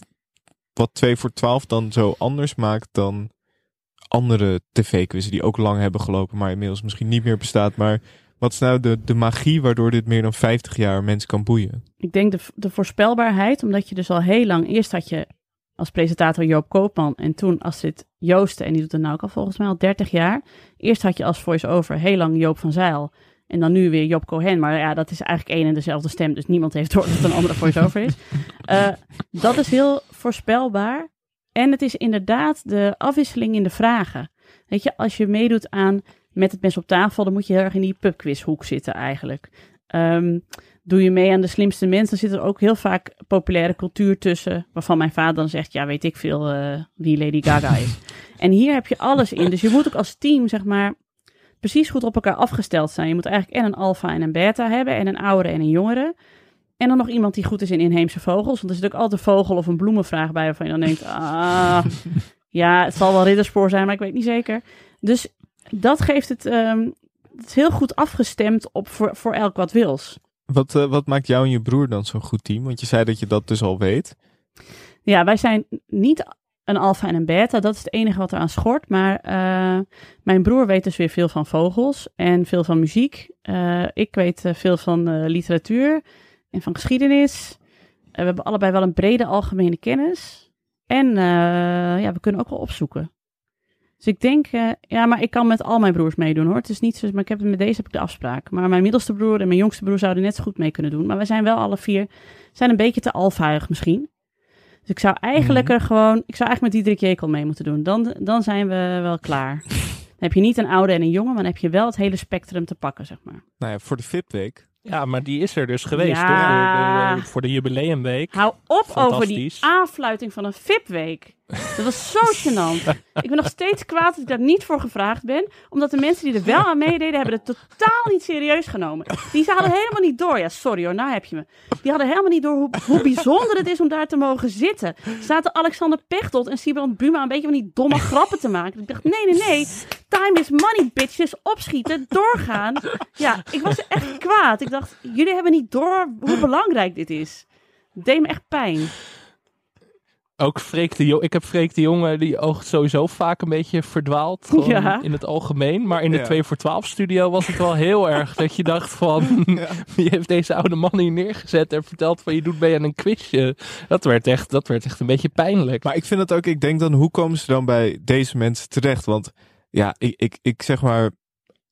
A: wat 2 voor 12 dan zo anders maakt dan andere tv-quizzen die ook lang hebben gelopen, maar inmiddels misschien niet meer bestaat. Maar Wat is nou de, de magie waardoor dit meer dan 50 jaar mensen kan boeien?
B: Ik denk de, de voorspelbaarheid, omdat je dus al heel lang... Eerst had je als presentator Joop Koopman en toen Astrid Joosten. En die doet het nou ook al volgens mij al 30 jaar. Eerst had je als voice-over heel lang Joop van Zijl. En dan nu weer Job Cohen. Maar ja, dat is eigenlijk één en dezelfde stem. Dus niemand heeft door dat het een andere voice-over is. Uh, dat is heel voorspelbaar. En het is inderdaad de afwisseling in de vragen. Weet je, als je meedoet aan met het mes op tafel, dan moet je heel erg in die pubquizhoek zitten eigenlijk. Um, doe je mee aan de slimste mensen, dan zit er ook heel vaak populaire cultuur tussen. Waarvan mijn vader dan zegt, ja, weet ik veel uh, wie Lady Gaga is. en hier heb je alles in. Dus je moet ook als team, zeg maar, precies goed op elkaar afgesteld zijn. Je moet eigenlijk en een alfa en een beta hebben, en een oudere en een jongere. En dan nog iemand die goed is in inheemse vogels. Want er zit ook altijd een vogel of een bloemenvraag bij waarvan je dan denkt, ah, ja, het zal wel ridderspoor zijn, maar ik weet niet zeker. Dus dat geeft het, um, het is heel goed afgestemd op voor, voor elk wat wils.
A: Wat, uh, wat maakt jou en je broer dan zo'n goed team? Want je zei dat je dat dus al weet.
B: Ja, wij zijn niet een alfa en een beta. Dat is het enige wat eraan schort. Maar uh, mijn broer weet dus weer veel van vogels en veel van muziek. Uh, ik weet veel van literatuur en van geschiedenis. we hebben allebei wel een brede algemene kennis. En ja, we kunnen ook wel opzoeken. Dus ik denk, uh, ja, maar ik kan met al mijn broers meedoen hoor. Het is niet zo, maar ik heb met deze heb ik de afspraak. Maar mijn middelste broer en mijn jongste broer zouden net zo goed mee kunnen doen. Maar we zijn wel alle vier, zijn een beetje te alfaig misschien. Dus ik zou eigenlijk mm. er gewoon, ik zou eigenlijk met Diederik Jekel mee moeten doen. Dan, dan zijn we wel klaar. dan heb je niet een oude en een jonge, maar dan heb je wel het hele spectrum te pakken, zeg maar.
A: Nou ja, voor de VIP-week
C: ja, maar die is er dus geweest, ja. toch? De, de, voor de jubileumweek.
B: Hou op over die aanfluiting van een VIP-week. Dat was zo gênant. ik ben nog steeds kwaad dat ik daar niet voor gevraagd ben. Omdat de mensen die er wel aan meededen, hebben het totaal niet serieus genomen. Die hadden helemaal niet door. Ja, sorry hoor, nou heb je me. Die hadden helemaal niet door hoe, hoe bijzonder het is om daar te mogen zitten. Zaten Alexander Pechtold en Sibrand Buma een beetje van die domme grappen te maken. Ik dacht, nee, nee, nee. Time is money, bitches. Opschieten, doorgaan. Ja, ik was echt kwaad. Ik dacht, jullie hebben niet door hoe belangrijk dit is. Het deed me echt pijn.
C: Ook Freek de Jong. Ik heb Freek de Jonge, die oogt sowieso vaak een beetje verdwaald. Gewoon ja. in het algemeen. Maar in de ja. 2 voor 12 studio was het wel heel erg dat je dacht van... Ja. wie heeft deze oude man hier neergezet en vertelt van je doet mee aan een quizje. Dat werd, echt, dat werd echt een beetje pijnlijk.
A: Maar ik vind het ook, ik denk dan, hoe komen ze dan bij deze mensen terecht? Want ja, ik, ik, ik zeg maar,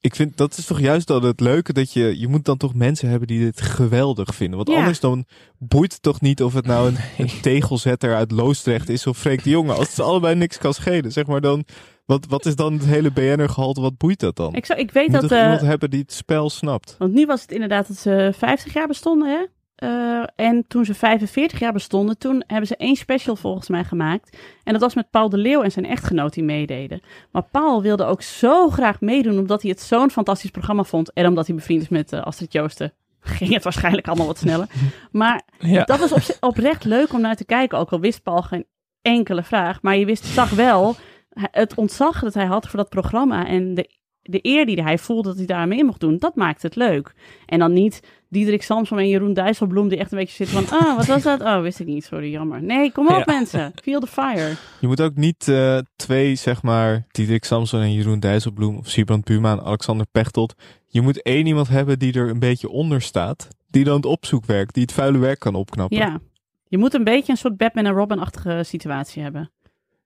A: ik vind dat is toch juist dan het leuke dat je, je moet dan toch mensen hebben die dit geweldig vinden. Want anders dan boeit het toch niet of het nou een, een tegelzetter uit Loosdrecht is of Freek de Jonge. Als het allebei niks kan schelen, zeg maar dan. Wat, wat is dan het hele BNR gehalte? Wat boeit dat dan?
B: Ik, zou, ik weet
A: moet
B: dat...
A: Uh, iemand hebben die het spel snapt.
B: Want nu was het inderdaad dat ze 50 jaar bestonden, hè? Uh, en toen ze 45 jaar bestonden, toen hebben ze één special volgens mij gemaakt. En dat was met Paul de Leeuw en zijn echtgenoot die meededen. Maar Paul wilde ook zo graag meedoen, omdat hij het zo'n fantastisch programma vond. En omdat hij bevriend is met uh, Astrid Joosten. Ging het waarschijnlijk allemaal wat sneller. Maar ja. dat was op, oprecht leuk om naar te kijken. Ook al wist Paul geen enkele vraag. Maar je wist, zag wel het ontzag dat hij had voor dat programma. En de, de eer die hij voelde dat hij daar mee mocht doen. Dat maakte het leuk. En dan niet Diederik Samsom en Jeroen Dijsselbloem die echt een beetje zitten van, ah, wat was dat? Oh, wist ik niet, sorry, jammer. Nee, kom op ja. mensen, feel the fire.
A: Je moet ook niet uh, twee, zeg maar, Diederik Samson en Jeroen Dijsselbloem of Siebrand Buma en Alexander Pechtold. Je moet één iemand hebben die er een beetje onder staat, die dan het opzoekwerk, die het vuile werk kan opknappen.
B: Ja, je moet een beetje een soort Batman en Robin-achtige situatie hebben.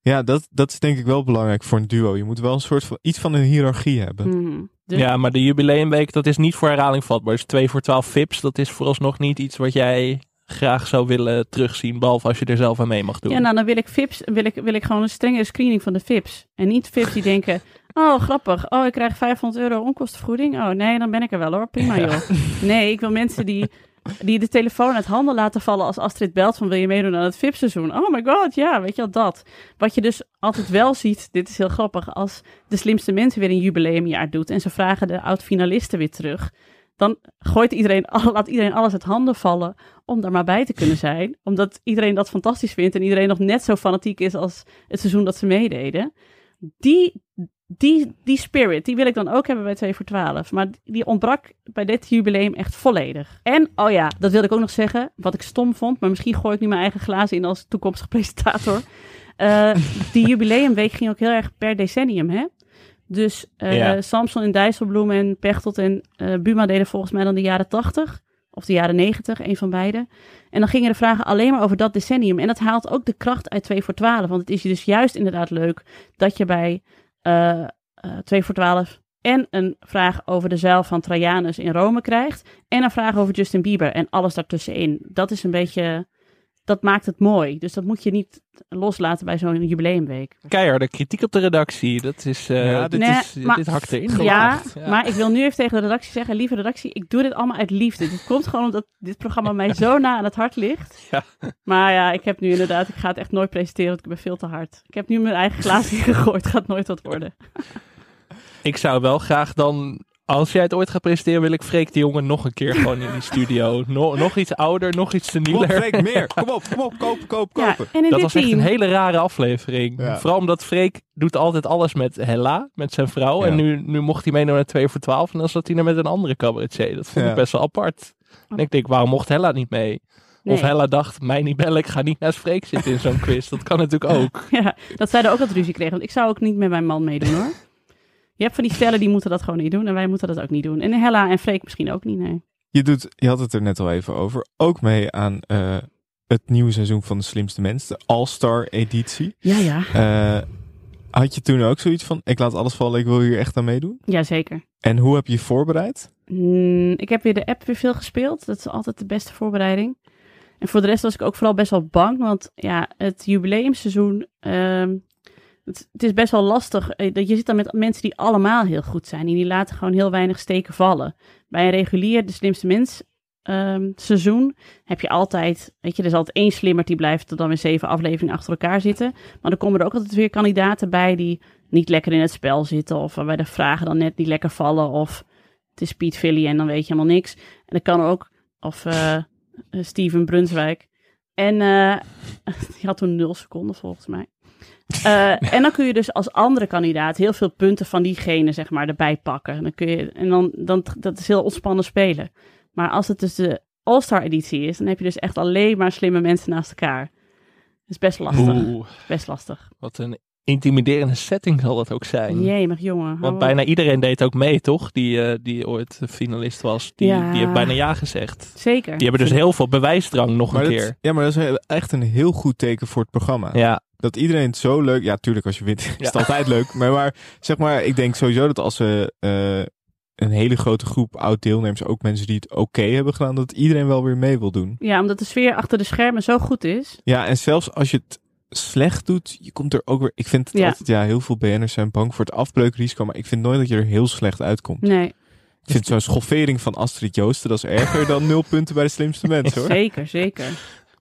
A: Ja, dat, dat is denk ik wel belangrijk voor een duo. Je moet wel een soort van iets van een hiërarchie hebben.
B: Mm.
C: Dus... Ja, maar de jubileumweek, dat is niet voor herhaling vatbaar. Dus 2 voor 12 VIPs, dat is vooralsnog niet iets wat jij graag zou willen terugzien, behalve als je er zelf aan mee mag doen.
B: Ja, nou dan wil ik VIPs, wil ik, wil ik gewoon een strenge screening van de VIPs. En niet VIPs die denken, oh grappig, oh ik krijg 500 euro onkostenvergoeding. Oh nee, dan ben ik er wel hoor, prima joh. Nee, ik wil mensen die die de telefoon uit handen laten vallen als Astrid belt van wil je meedoen aan het VIP-seizoen. Oh my god, ja, weet je wel, dat. Wat je dus altijd wel ziet, dit is heel grappig, als de slimste mensen weer een jubileumjaar doet en ze vragen de oud-finalisten weer terug, dan gooit iedereen, laat iedereen alles uit handen vallen om daar maar bij te kunnen zijn. Omdat iedereen dat fantastisch vindt en iedereen nog net zo fanatiek is als het seizoen dat ze meededen. Die, die, die spirit, die wil ik dan ook hebben bij 2 voor 12. Maar die ontbrak bij dit jubileum echt volledig. En, oh ja, dat wilde ik ook nog zeggen. Wat ik stom vond, maar misschien gooi ik nu mijn eigen glazen in als toekomstige presentator. Uh, die jubileumweek ging ook heel erg per decennium, hè? Dus eh,
C: Ja.
B: Samson en Dijsselbloem en Pechtold en eh, Buma deden volgens mij dan de jaren 80 of de jaren 90, een van beide. En dan gingen de vragen alleen maar over dat decennium. En dat haalt ook de kracht uit 2 voor 12. Want het is dus juist inderdaad leuk dat je bij eh, eh, 2 voor 12 en een vraag over de zuil van Trajanus in Rome krijgt. En een vraag over Justin Bieber en alles daartussenin. Dat is een beetje, dat maakt het mooi. Dus dat moet je niet loslaten bij zo'n jubileumweek.
C: Keiharde kritiek op de redactie. Dat is, eh,
A: Ja,
C: dit,
B: Nee,
C: is,
B: maar-
C: dit hakt erin.
B: Ja,
C: gewaagd.
B: maar ik wil nu even tegen de redactie zeggen, lieve redactie, ik doe dit allemaal uit liefde. Dit komt gewoon omdat dit programma mij zo na aan het hart ligt.
C: Ja.
B: Maar ja, ik heb nu inderdaad, ik ga het echt nooit presenteren, want ik ben veel te hard. Ik heb nu mijn eigen glaas ingegooid, gaat nooit wat worden.
C: Ik zou wel graag dan, als jij het ooit gaat presenteren, wil ik Freek de Jonge nog een keer gewoon in die studio. No- nog iets ouder, nog iets
A: Kom op,
C: senieler.
A: Freek, meer. Kom op, kom op, kopen, kopen,
B: Ja,
A: kopen.
B: en in
C: Dat was echt
B: team,
C: een hele rare aflevering.
A: Ja.
C: Vooral omdat Freek doet altijd alles met Hella, met zijn vrouw.
A: Ja.
C: En nu, nu mocht hij meedoen naar 2 voor 12 en dan zat hij er met een andere cabaretier. Dat vond
A: Ja.
C: ik best wel apart. En ik denk, waarom mocht Hella niet mee?
B: Nee.
C: Of Hella dacht, mij niet bellen, ik ga niet naast Freek zitten in zo'n quiz. Dat kan natuurlijk ook.
B: Ja, dat zij er ook wat ruzie kregen, want ik zou ook niet met mijn man meedoen hoor. Je hebt van die stellen die moeten dat gewoon niet doen en wij moeten dat ook niet doen. En Hella en Freek misschien ook niet, nee.
A: Je, doet, je had het er net al even over. Ook mee aan eh, het nieuwe seizoen van De Slimste Mens. De All-Star editie.
B: Ja, ja.
A: Eh, had je toen ook zoiets van, ik laat alles vallen, ik wil hier echt aan meedoen?
B: Jazeker.
A: En hoe heb je je voorbereid?
B: Mm, ik heb weer de app weer veel gespeeld. Dat is altijd de beste voorbereiding. En voor de rest was ik ook vooral best wel bang. Want ja, het jubileumseizoen. ehm, het, is best wel lastig. Eh, dat Je zit dan met mensen die allemaal heel goed zijn. En die laten gewoon heel weinig steken vallen. Bij een regulier, de slimste mens ehm, seizoen. heb je altijd. Weet je, er is altijd één slimmer die blijft er dan weer zeven afleveringen achter elkaar zitten. Maar dan komen er ook altijd weer kandidaten bij die niet lekker in het spel zitten. Of waarbij de vragen dan net niet lekker vallen. Of het is Piet en dan weet je helemaal niks. En dat kan ook, of eh, eh, Steven Brunswijk. En die had toen nul seconden volgens mij. Eh, en dan kun je dus als andere kandidaat heel veel punten van diegene zeg maar erbij pakken. En dan kun je, en dan, dan, dat is heel ontspannen spelen. Maar als het dus de All-Star editie is, dan heb je dus echt alleen maar slimme mensen naast elkaar. Dat is best lastig.
C: Oeh,
B: Best lastig.
C: wat een intimiderende setting zal dat ook zijn.
B: Jee, mag jongen.
C: Want
B: op.
C: bijna iedereen deed ook mee, toch? Die, eh, die ooit finalist was. Die,
B: Ja.
C: die heeft bijna ja gezegd.
B: Zeker.
C: Die hebben dus heel veel bewijsdrang nog
A: Maar
C: een
A: dat-
C: keer.
A: ja, maar dat is echt een heel goed teken voor het programma.
C: Ja,
A: Dat iedereen het zo leuk... Ja, tuurlijk, als je wint is het altijd leuk. Maar, maar zeg maar, ik denk sowieso dat als ze eh, een hele grote groep oud-deelnemers... ook mensen die het oké hebben gedaan... dat iedereen wel weer mee wil doen.
B: Ja, omdat de sfeer achter de schermen zo goed is.
A: Ja, en zelfs als je het slecht doet, je komt er ook weer... Ik vind het
B: Ja.
A: altijd... Ja, heel veel BN'ers zijn bang voor het afbreukrisico... maar ik vind nooit dat je er heel slecht uitkomt.
B: Nee,
A: Ik vind zo'n schoffering van Astrid Joosten... dat is erger dan nul punten bij de slimste mensen, hoor.
B: zeker, zeker.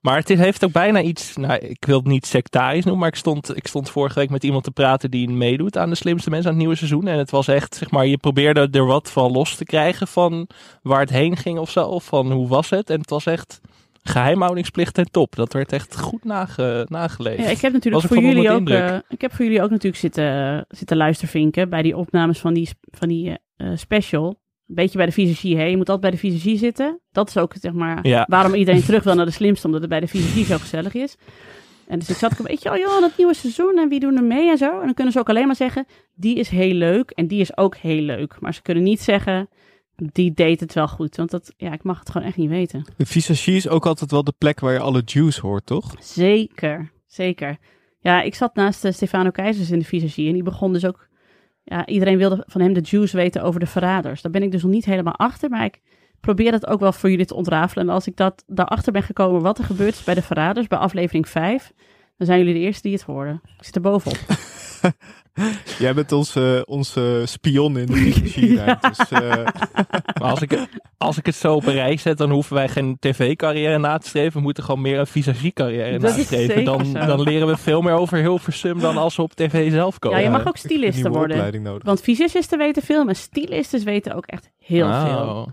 C: maar het heeft ook bijna iets, nou, ik wil het niet sectarisch noemen, maar ik stond, ik stond vorige week met iemand te praten die meedoet aan de slimste mensen aan het nieuwe seizoen. En het was echt, zeg maar, je probeerde er wat van los te krijgen van waar het heen ging of zo, of van hoe was het. En het was echt geheimhoudingsplicht ten top. Dat werd echt goed nage, nageleefd.
B: Ja, ik heb natuurlijk voor jullie ook, eh, ik heb voor jullie ook natuurlijk zitten, zitten luistervinken bij die opnames van die, van die eh, special. Een beetje bij de visagie, hè? Je moet altijd bij de visagie zitten. Dat is ook, zeg maar,
C: Ja.
B: waarom iedereen terug wil naar de slimste, omdat het bij de visagie zo gezellig is. En dus ik zat ook een beetje, oh joh, dat nieuwe seizoen en wie doen er mee en zo. En dan kunnen ze ook alleen maar zeggen, die is heel leuk en die is ook heel leuk. Maar ze kunnen niet zeggen, die deed het wel goed. Want dat, ja, ik mag het gewoon echt niet weten.
A: De visagie is ook altijd wel de plek waar je alle juice hoort, toch?
B: Zeker, zeker. Ja, ik zat naast eh, Stefano Keizers in de visagie en die begon dus ook... Ja, iedereen wilde van hem de juice weten over de verraders. Daar ben ik dus nog niet helemaal achter, maar ik probeer dat ook wel voor jullie te ontrafelen. En als ik dat daarachter ben gekomen wat er gebeurd is bij de verraders, bij aflevering 5, dan zijn jullie de eerste die het horen. Ik zit er bovenop.
A: Jij bent onze, onze spion in de visagie.
B: Ja.
A: Dus, eh,
C: Maar als ik, als ik het zo op een rij zet, dan hoeven wij geen tv-carrière na te streven. We moeten gewoon meer een visagie-carrière nastreven. Dan,
B: zo.
C: dan leren we veel meer over Hilversum dan als we op tv zelf komen.
B: Ja, je mag ook stylisten worden. Want fysicisten weten veel, maar stylisten weten ook echt heel
C: Oh.
B: veel.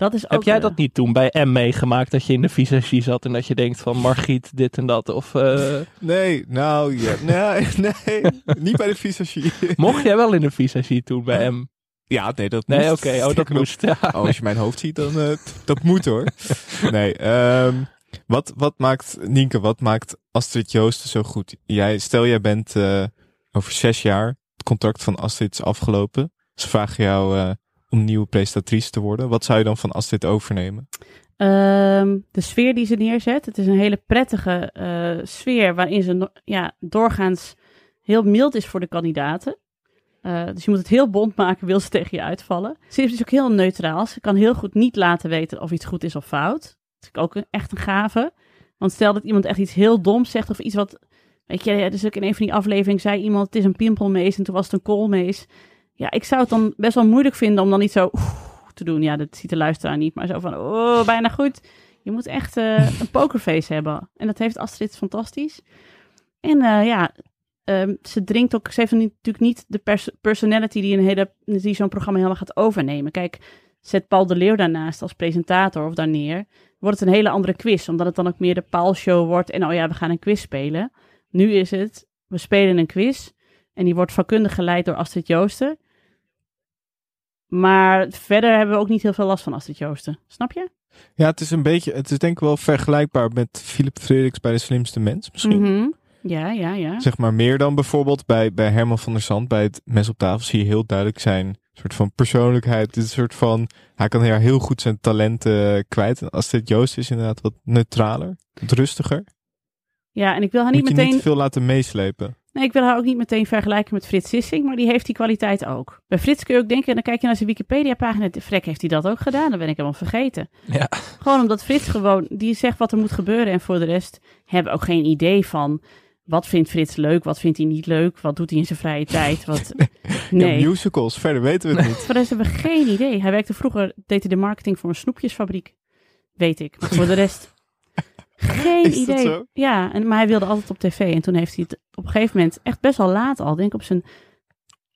B: Dat is ook
C: Heb jij
B: eh,
C: dat niet toen bij M meegemaakt, dat je in de visagie zat en dat je denkt van Margriet dit en dat? Of eh,
A: Nee, nou ja, nee, nee, niet bij de visagie.
C: mocht jij wel in de visagie toen bij M?
A: Ja, nee, dat
C: Nee, oké, oh, dat moest. Ja.
A: Oh, als je mijn hoofd ziet, dan uh, dat moet hoor. Nee, ehm, wat, wat maakt, Nienke, wat maakt Astrid Joosten zo goed? Jij, stel jij bent uh, over zes jaar het contract van Astrid is afgelopen. Ze vragen jou uh, om nieuwe presentatrice te worden. Wat zou je dan van Astrid overnemen?
B: Um, de sfeer die ze neerzet. Het is een hele prettige uh, sfeer waarin ze ja, doorgaans heel mild is voor de kandidaten. Uh, dus je moet het heel bond maken, wil ze tegen je uitvallen. Ze is dus ook heel neutraal. Ze kan heel goed niet laten weten of iets goed is of fout. Dat is ook een, echt een gave. Want stel dat iemand echt iets heel doms zegt of iets wat... Weet je, dus ook in een van die afleveringen zei iemand het is een pimpelmees en toen was het een koolmees. Ja, ik zou het dan best wel moeilijk vinden om dan niet zo te doen. Ja, dat ziet de luisteraar niet, maar zo van, oh, bijna goed. Je moet echt uh, een pokerface hebben. En dat heeft Astrid fantastisch. En uh, ja, um, ze drinkt ook, ze heeft natuurlijk niet de pers personality die, een hele, die zo'n programma helemaal gaat overnemen. Kijk, zet Paul de Leeuw daarnaast als presentator of daar neer, wordt het een hele andere quiz. Omdat het dan ook meer de Paul-show wordt en oh ja, we gaan een quiz spelen. Nu is het, we spelen een quiz en die wordt vakkundig geleid door Astrid Joosten. Maar verder hebben we ook niet heel veel last van Astrid Joosten. Snap je?
A: Ja, het is een beetje, het is denk ik wel vergelijkbaar met Philip Frederiks bij De Slimste Mens misschien.
B: Mm -hmm. Ja, ja, ja.
A: Zeg maar meer dan bijvoorbeeld bij, bij Herman van der Zand. Bij het mes op tafel zie je heel duidelijk zijn soort van persoonlijkheid. Een soort van, hij kan heel, heel goed zijn talenten kwijt. En Astrid Joost is inderdaad wat neutraler, wat rustiger.
B: Ja, en ik wil haar niet
A: Moet je
B: meteen...
A: niet veel laten meeslepen.
B: Nee, ik wil haar ook niet meteen vergelijken met Frits Sissing, maar die heeft die kwaliteit ook. Bij Frits kun je ook denken, dan kijk je naar zijn Wikipedia-pagina, Frek heeft hij dat ook gedaan, dan ben ik helemaal vergeten.
C: Ja.
B: Gewoon omdat Frits gewoon, die zegt wat er moet gebeuren en voor de rest hebben we ook geen idee van wat vindt Frits leuk, wat vindt hij niet leuk, wat doet hij in zijn vrije tijd. Wat...
A: Nee. Ja, musicals, verder weten we het niet.
B: Voor de rest hebben we geen idee. Hij werkte vroeger, deed hij de marketing voor een snoepjesfabriek, weet ik. Maar voor de rest... Geen
A: Is
B: idee.
A: Dat zo?
B: Ja, en, maar hij wilde altijd op tv. En toen heeft hij het op een gegeven moment, echt best wel laat al, denk ik op zijn,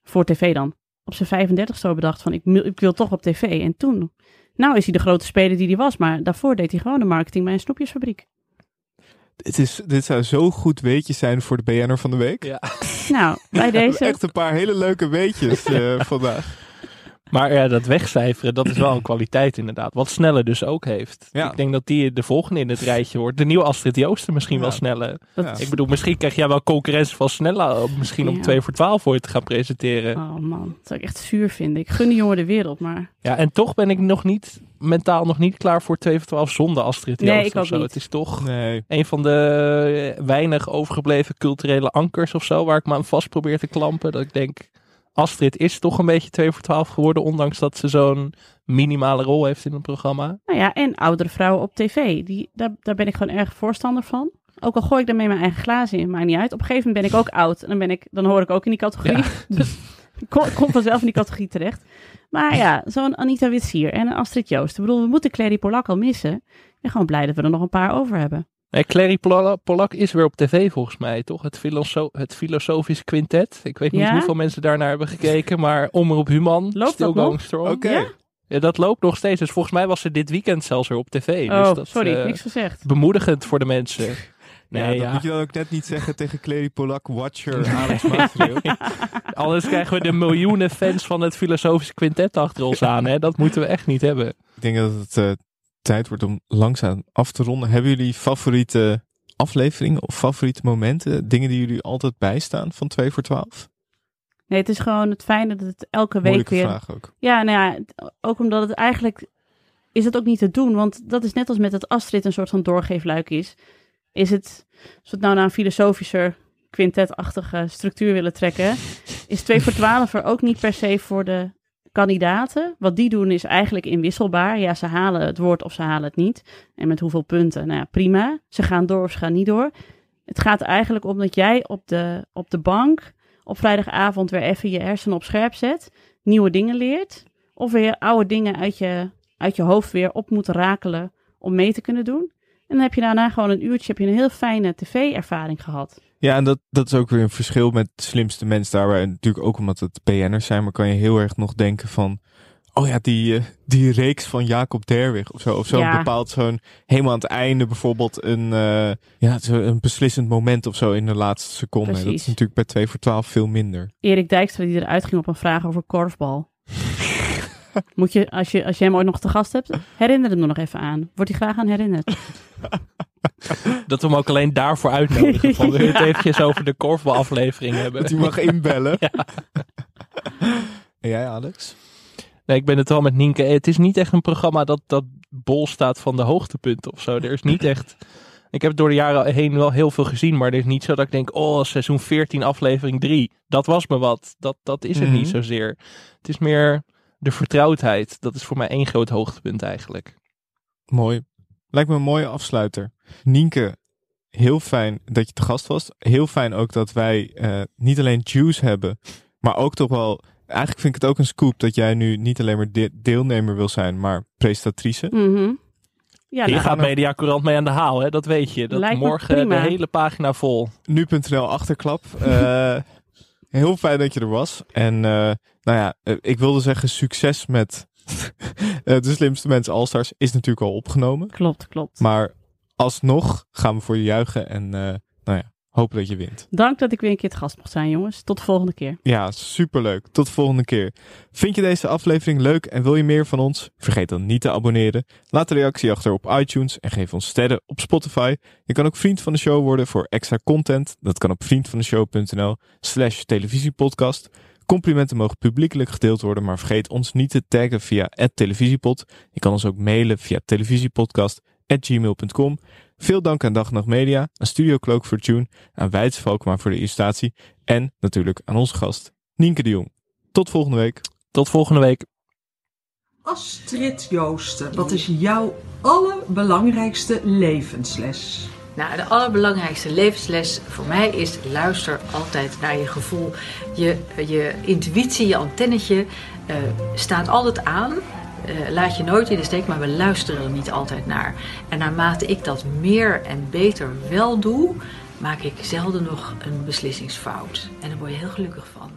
B: voor tv dan, op zijn 35 zo bedacht van ik, ik wil toch op tv. En toen, nou is hij de grote speler die hij was, maar daarvoor deed hij gewoon de marketing bij een snoepjesfabriek.
A: Dit, is, dit zou zo goed weetje zijn voor de BN'er van de week.
C: Ja.
B: Nou, bij deze.
A: Echt een paar hele leuke weetjes uh, vandaag.
C: Maar ja, dat wegcijferen, dat is wel een kwaliteit inderdaad. Wat Snelle dus ook heeft.
A: Ja.
C: Ik denk dat die de volgende in het rijtje wordt. De nieuwe Astrid Joosten misschien
A: Ja.
C: wel Snelle.
A: Ja.
C: Ik bedoel, misschien krijg jij wel concurrentie van Snelle. Misschien om
B: Ja.
C: 2 voor 12 voor je te gaan presenteren.
B: Oh man, dat zou ik echt zuur vinden. Ik gun die jongen de wereld, maar
C: Ja, en toch ben ik nog niet, mentaal nog niet klaar voor 2 voor 12 zonder Astrid
B: Nee,
C: Joosten
B: ik
C: of zo.
B: niet.
C: Het is toch
A: Nee.
C: een van de eh, weinig overgebleven culturele ankers of zo. Waar ik me aan vast probeer te klampen. Dat ik denk, Astrid is toch een beetje 2 voor 12 geworden. Ondanks dat ze zo'n minimale rol heeft in het programma.
B: nou ja, en oudere vrouwen op tv. Die, daar, daar ben ik gewoon erg voorstander van. Ook al gooi ik daarmee mijn eigen glazen in, maakt niet uit. Op een gegeven moment ben ik ook oud. En dan, ben ik, dan hoor ik ook in die categorie. Dus ik kom, vanzelf in die categorie terecht. Maar ja, zo'n Anita Witsier en een Astrid Joost. Ik bedoel, we moeten Clary Polak al missen. Ik ben gewoon blij dat we er nog een paar over hebben.
C: Nee, Clary Polak is weer op tv volgens mij, toch? Het, filoso het filosofisch quintet. Ik weet niet
B: Ja?
C: hoeveel mensen daarnaar hebben gekeken, maar Omroep Human,
B: dat
C: Still? Going Strong.
A: Oké.
B: Ja?
C: Ja, dat loopt nog steeds. Dus volgens mij was ze dit weekend zelfs weer op tv.
B: oh,
C: dus dat,
B: sorry,
C: eh,
B: niks gezegd.
C: bemoedigend voor de mensen. Nee,
A: ja, dat
C: ja.
A: moet je dan ook net niet zeggen tegen Clary Polak, Watcher, Alex.
C: Anders krijgen we de miljoenen fans van het filosofisch quintet achter ons aan. Hè? Dat moeten we echt niet hebben.
A: Ik denk dat het eh, tijd wordt om langzaam af te ronden. Hebben jullie favoriete afleveringen of favoriete momenten? Dingen die jullie altijd bijstaan van 2 voor 12?
B: Nee, het is gewoon het fijne dat het elke week
A: Moeilijke
B: weer...
A: vraag ook.
B: Ja, nou ja, ook omdat het eigenlijk is het ook niet te doen, want dat is net als met het Astrid een soort van doorgeefluik is. Is het, als we het nou naar een filosofischer, quintetachtige structuur willen trekken, is 2 voor 12 er ook niet per se voor de kandidaten. Wat die doen is eigenlijk inwisselbaar. Ja, ze halen het woord of ze halen het niet. En met hoeveel punten? Nou ja, prima. Ze gaan door of ze gaan niet door. Het gaat eigenlijk om dat jij op de, op de bank op vrijdagavond weer even je hersenen op scherp zet nieuwe dingen leert. Of weer oude dingen uit je, uit je hoofd weer op moet rakelen om mee te kunnen doen. En dan heb je daarna gewoon een uurtje, heb je een heel fijne tv-ervaring gehad.
A: Ja, en dat, dat is ook weer een verschil met de slimste mens daarbij. En natuurlijk ook omdat het BN'ers zijn, maar kan je heel erg nog denken van... Oh ja, die, eh, die reeks van Jacob Derwig of zo. Of zo'n
B: Ja.
A: bepaald zo'n, helemaal aan het einde bijvoorbeeld een, eh, ja, zo een beslissend moment of zo in de laatste seconde. Dat is natuurlijk bij 2 voor 12 veel minder.
B: Erik Dijkstra die eruit ging op een vraag over korfbal. Moet je als, je, als je hem ooit nog te gast hebt, herinner hem er nog even aan. Wordt hij graag aan herinnerd.
C: dat we hem ook alleen daarvoor uitnodigen. Van, wil je het eventjes over de korfbalaflevering hebben?
A: Dat hij mag inbellen. En jij, Alex?
C: Nee, ik ben het wel met Nienke. Het is niet echt een programma dat, dat bol staat van de hoogtepunten of zo. Er is niet echt... Ik heb door de jaren heen wel heel veel gezien, maar het is niet zo dat ik denk, oh, seizoen 14, aflevering 3. Dat was me wat. Dat, dat is het
A: Mhm.
C: niet zozeer. Het is meer de vertrouwdheid. Dat is voor mij één groot hoogtepunt eigenlijk.
A: Mooi. Lijkt me een mooie afsluiter. Nienke, heel fijn dat je te gast was. Heel fijn ook dat wij eh, niet alleen Juice hebben, maar ook toch wel... Eigenlijk vind ik het ook een scoop dat jij nu niet alleen maar de- deelnemer wil zijn, maar presentatrice.
B: Mhm. Ja,
C: Hier
B: nou,
C: gaat Media Courant mee aan de haal, hè? dat weet je. Dat
B: Lijkt
C: morgen de hele pagina vol.
A: Nu.nl achterklap. Eh, heel fijn dat je er was. En eh, nou ja, ik wilde zeggen succes met de slimste mensen Allstars is natuurlijk al opgenomen.
B: klopt, klopt.
A: Maar alsnog gaan we voor je juichen en eh, nou ja, hopen dat je wint.
B: Dank dat ik weer een keer te gast mocht zijn, jongens. Tot de volgende keer.
A: Ja, superleuk. Tot de volgende keer. Vind je deze aflevering leuk en wil je meer van ons? Vergeet dan niet te abonneren. Laat een reactie achter op iTunes en geef ons sterren op Spotify. Je kan ook vriend van de show worden voor extra content. Dat kan op vriendvandeshow.nl slash televisiepodcast. Complimenten mogen publiekelijk gedeeld worden, maar vergeet ons niet te taggen via televisiepod. Je kan ons ook mailen via televisiepodcast.gmail.com. Veel dank aan Dag Nacht Media, aan Studio Cloak voor Tune, aan Weidse Valkma voor de illustratie en natuurlijk aan onze gast Nienke de Jong. Tot volgende week.
C: Tot volgende week.
F: Astrid Joosten, wat is jouw allerbelangrijkste levensles?
G: Nou, de allerbelangrijkste levensles voor mij is luister altijd naar je gevoel. Je, je intuïtie, je antennetje eh, staat altijd aan. Eh, laat je nooit in de steek, maar we luisteren er niet altijd naar. En naarmate ik dat meer en beter wel doe, maak ik zelden nog een beslissingsfout. En daar word je heel gelukkig van.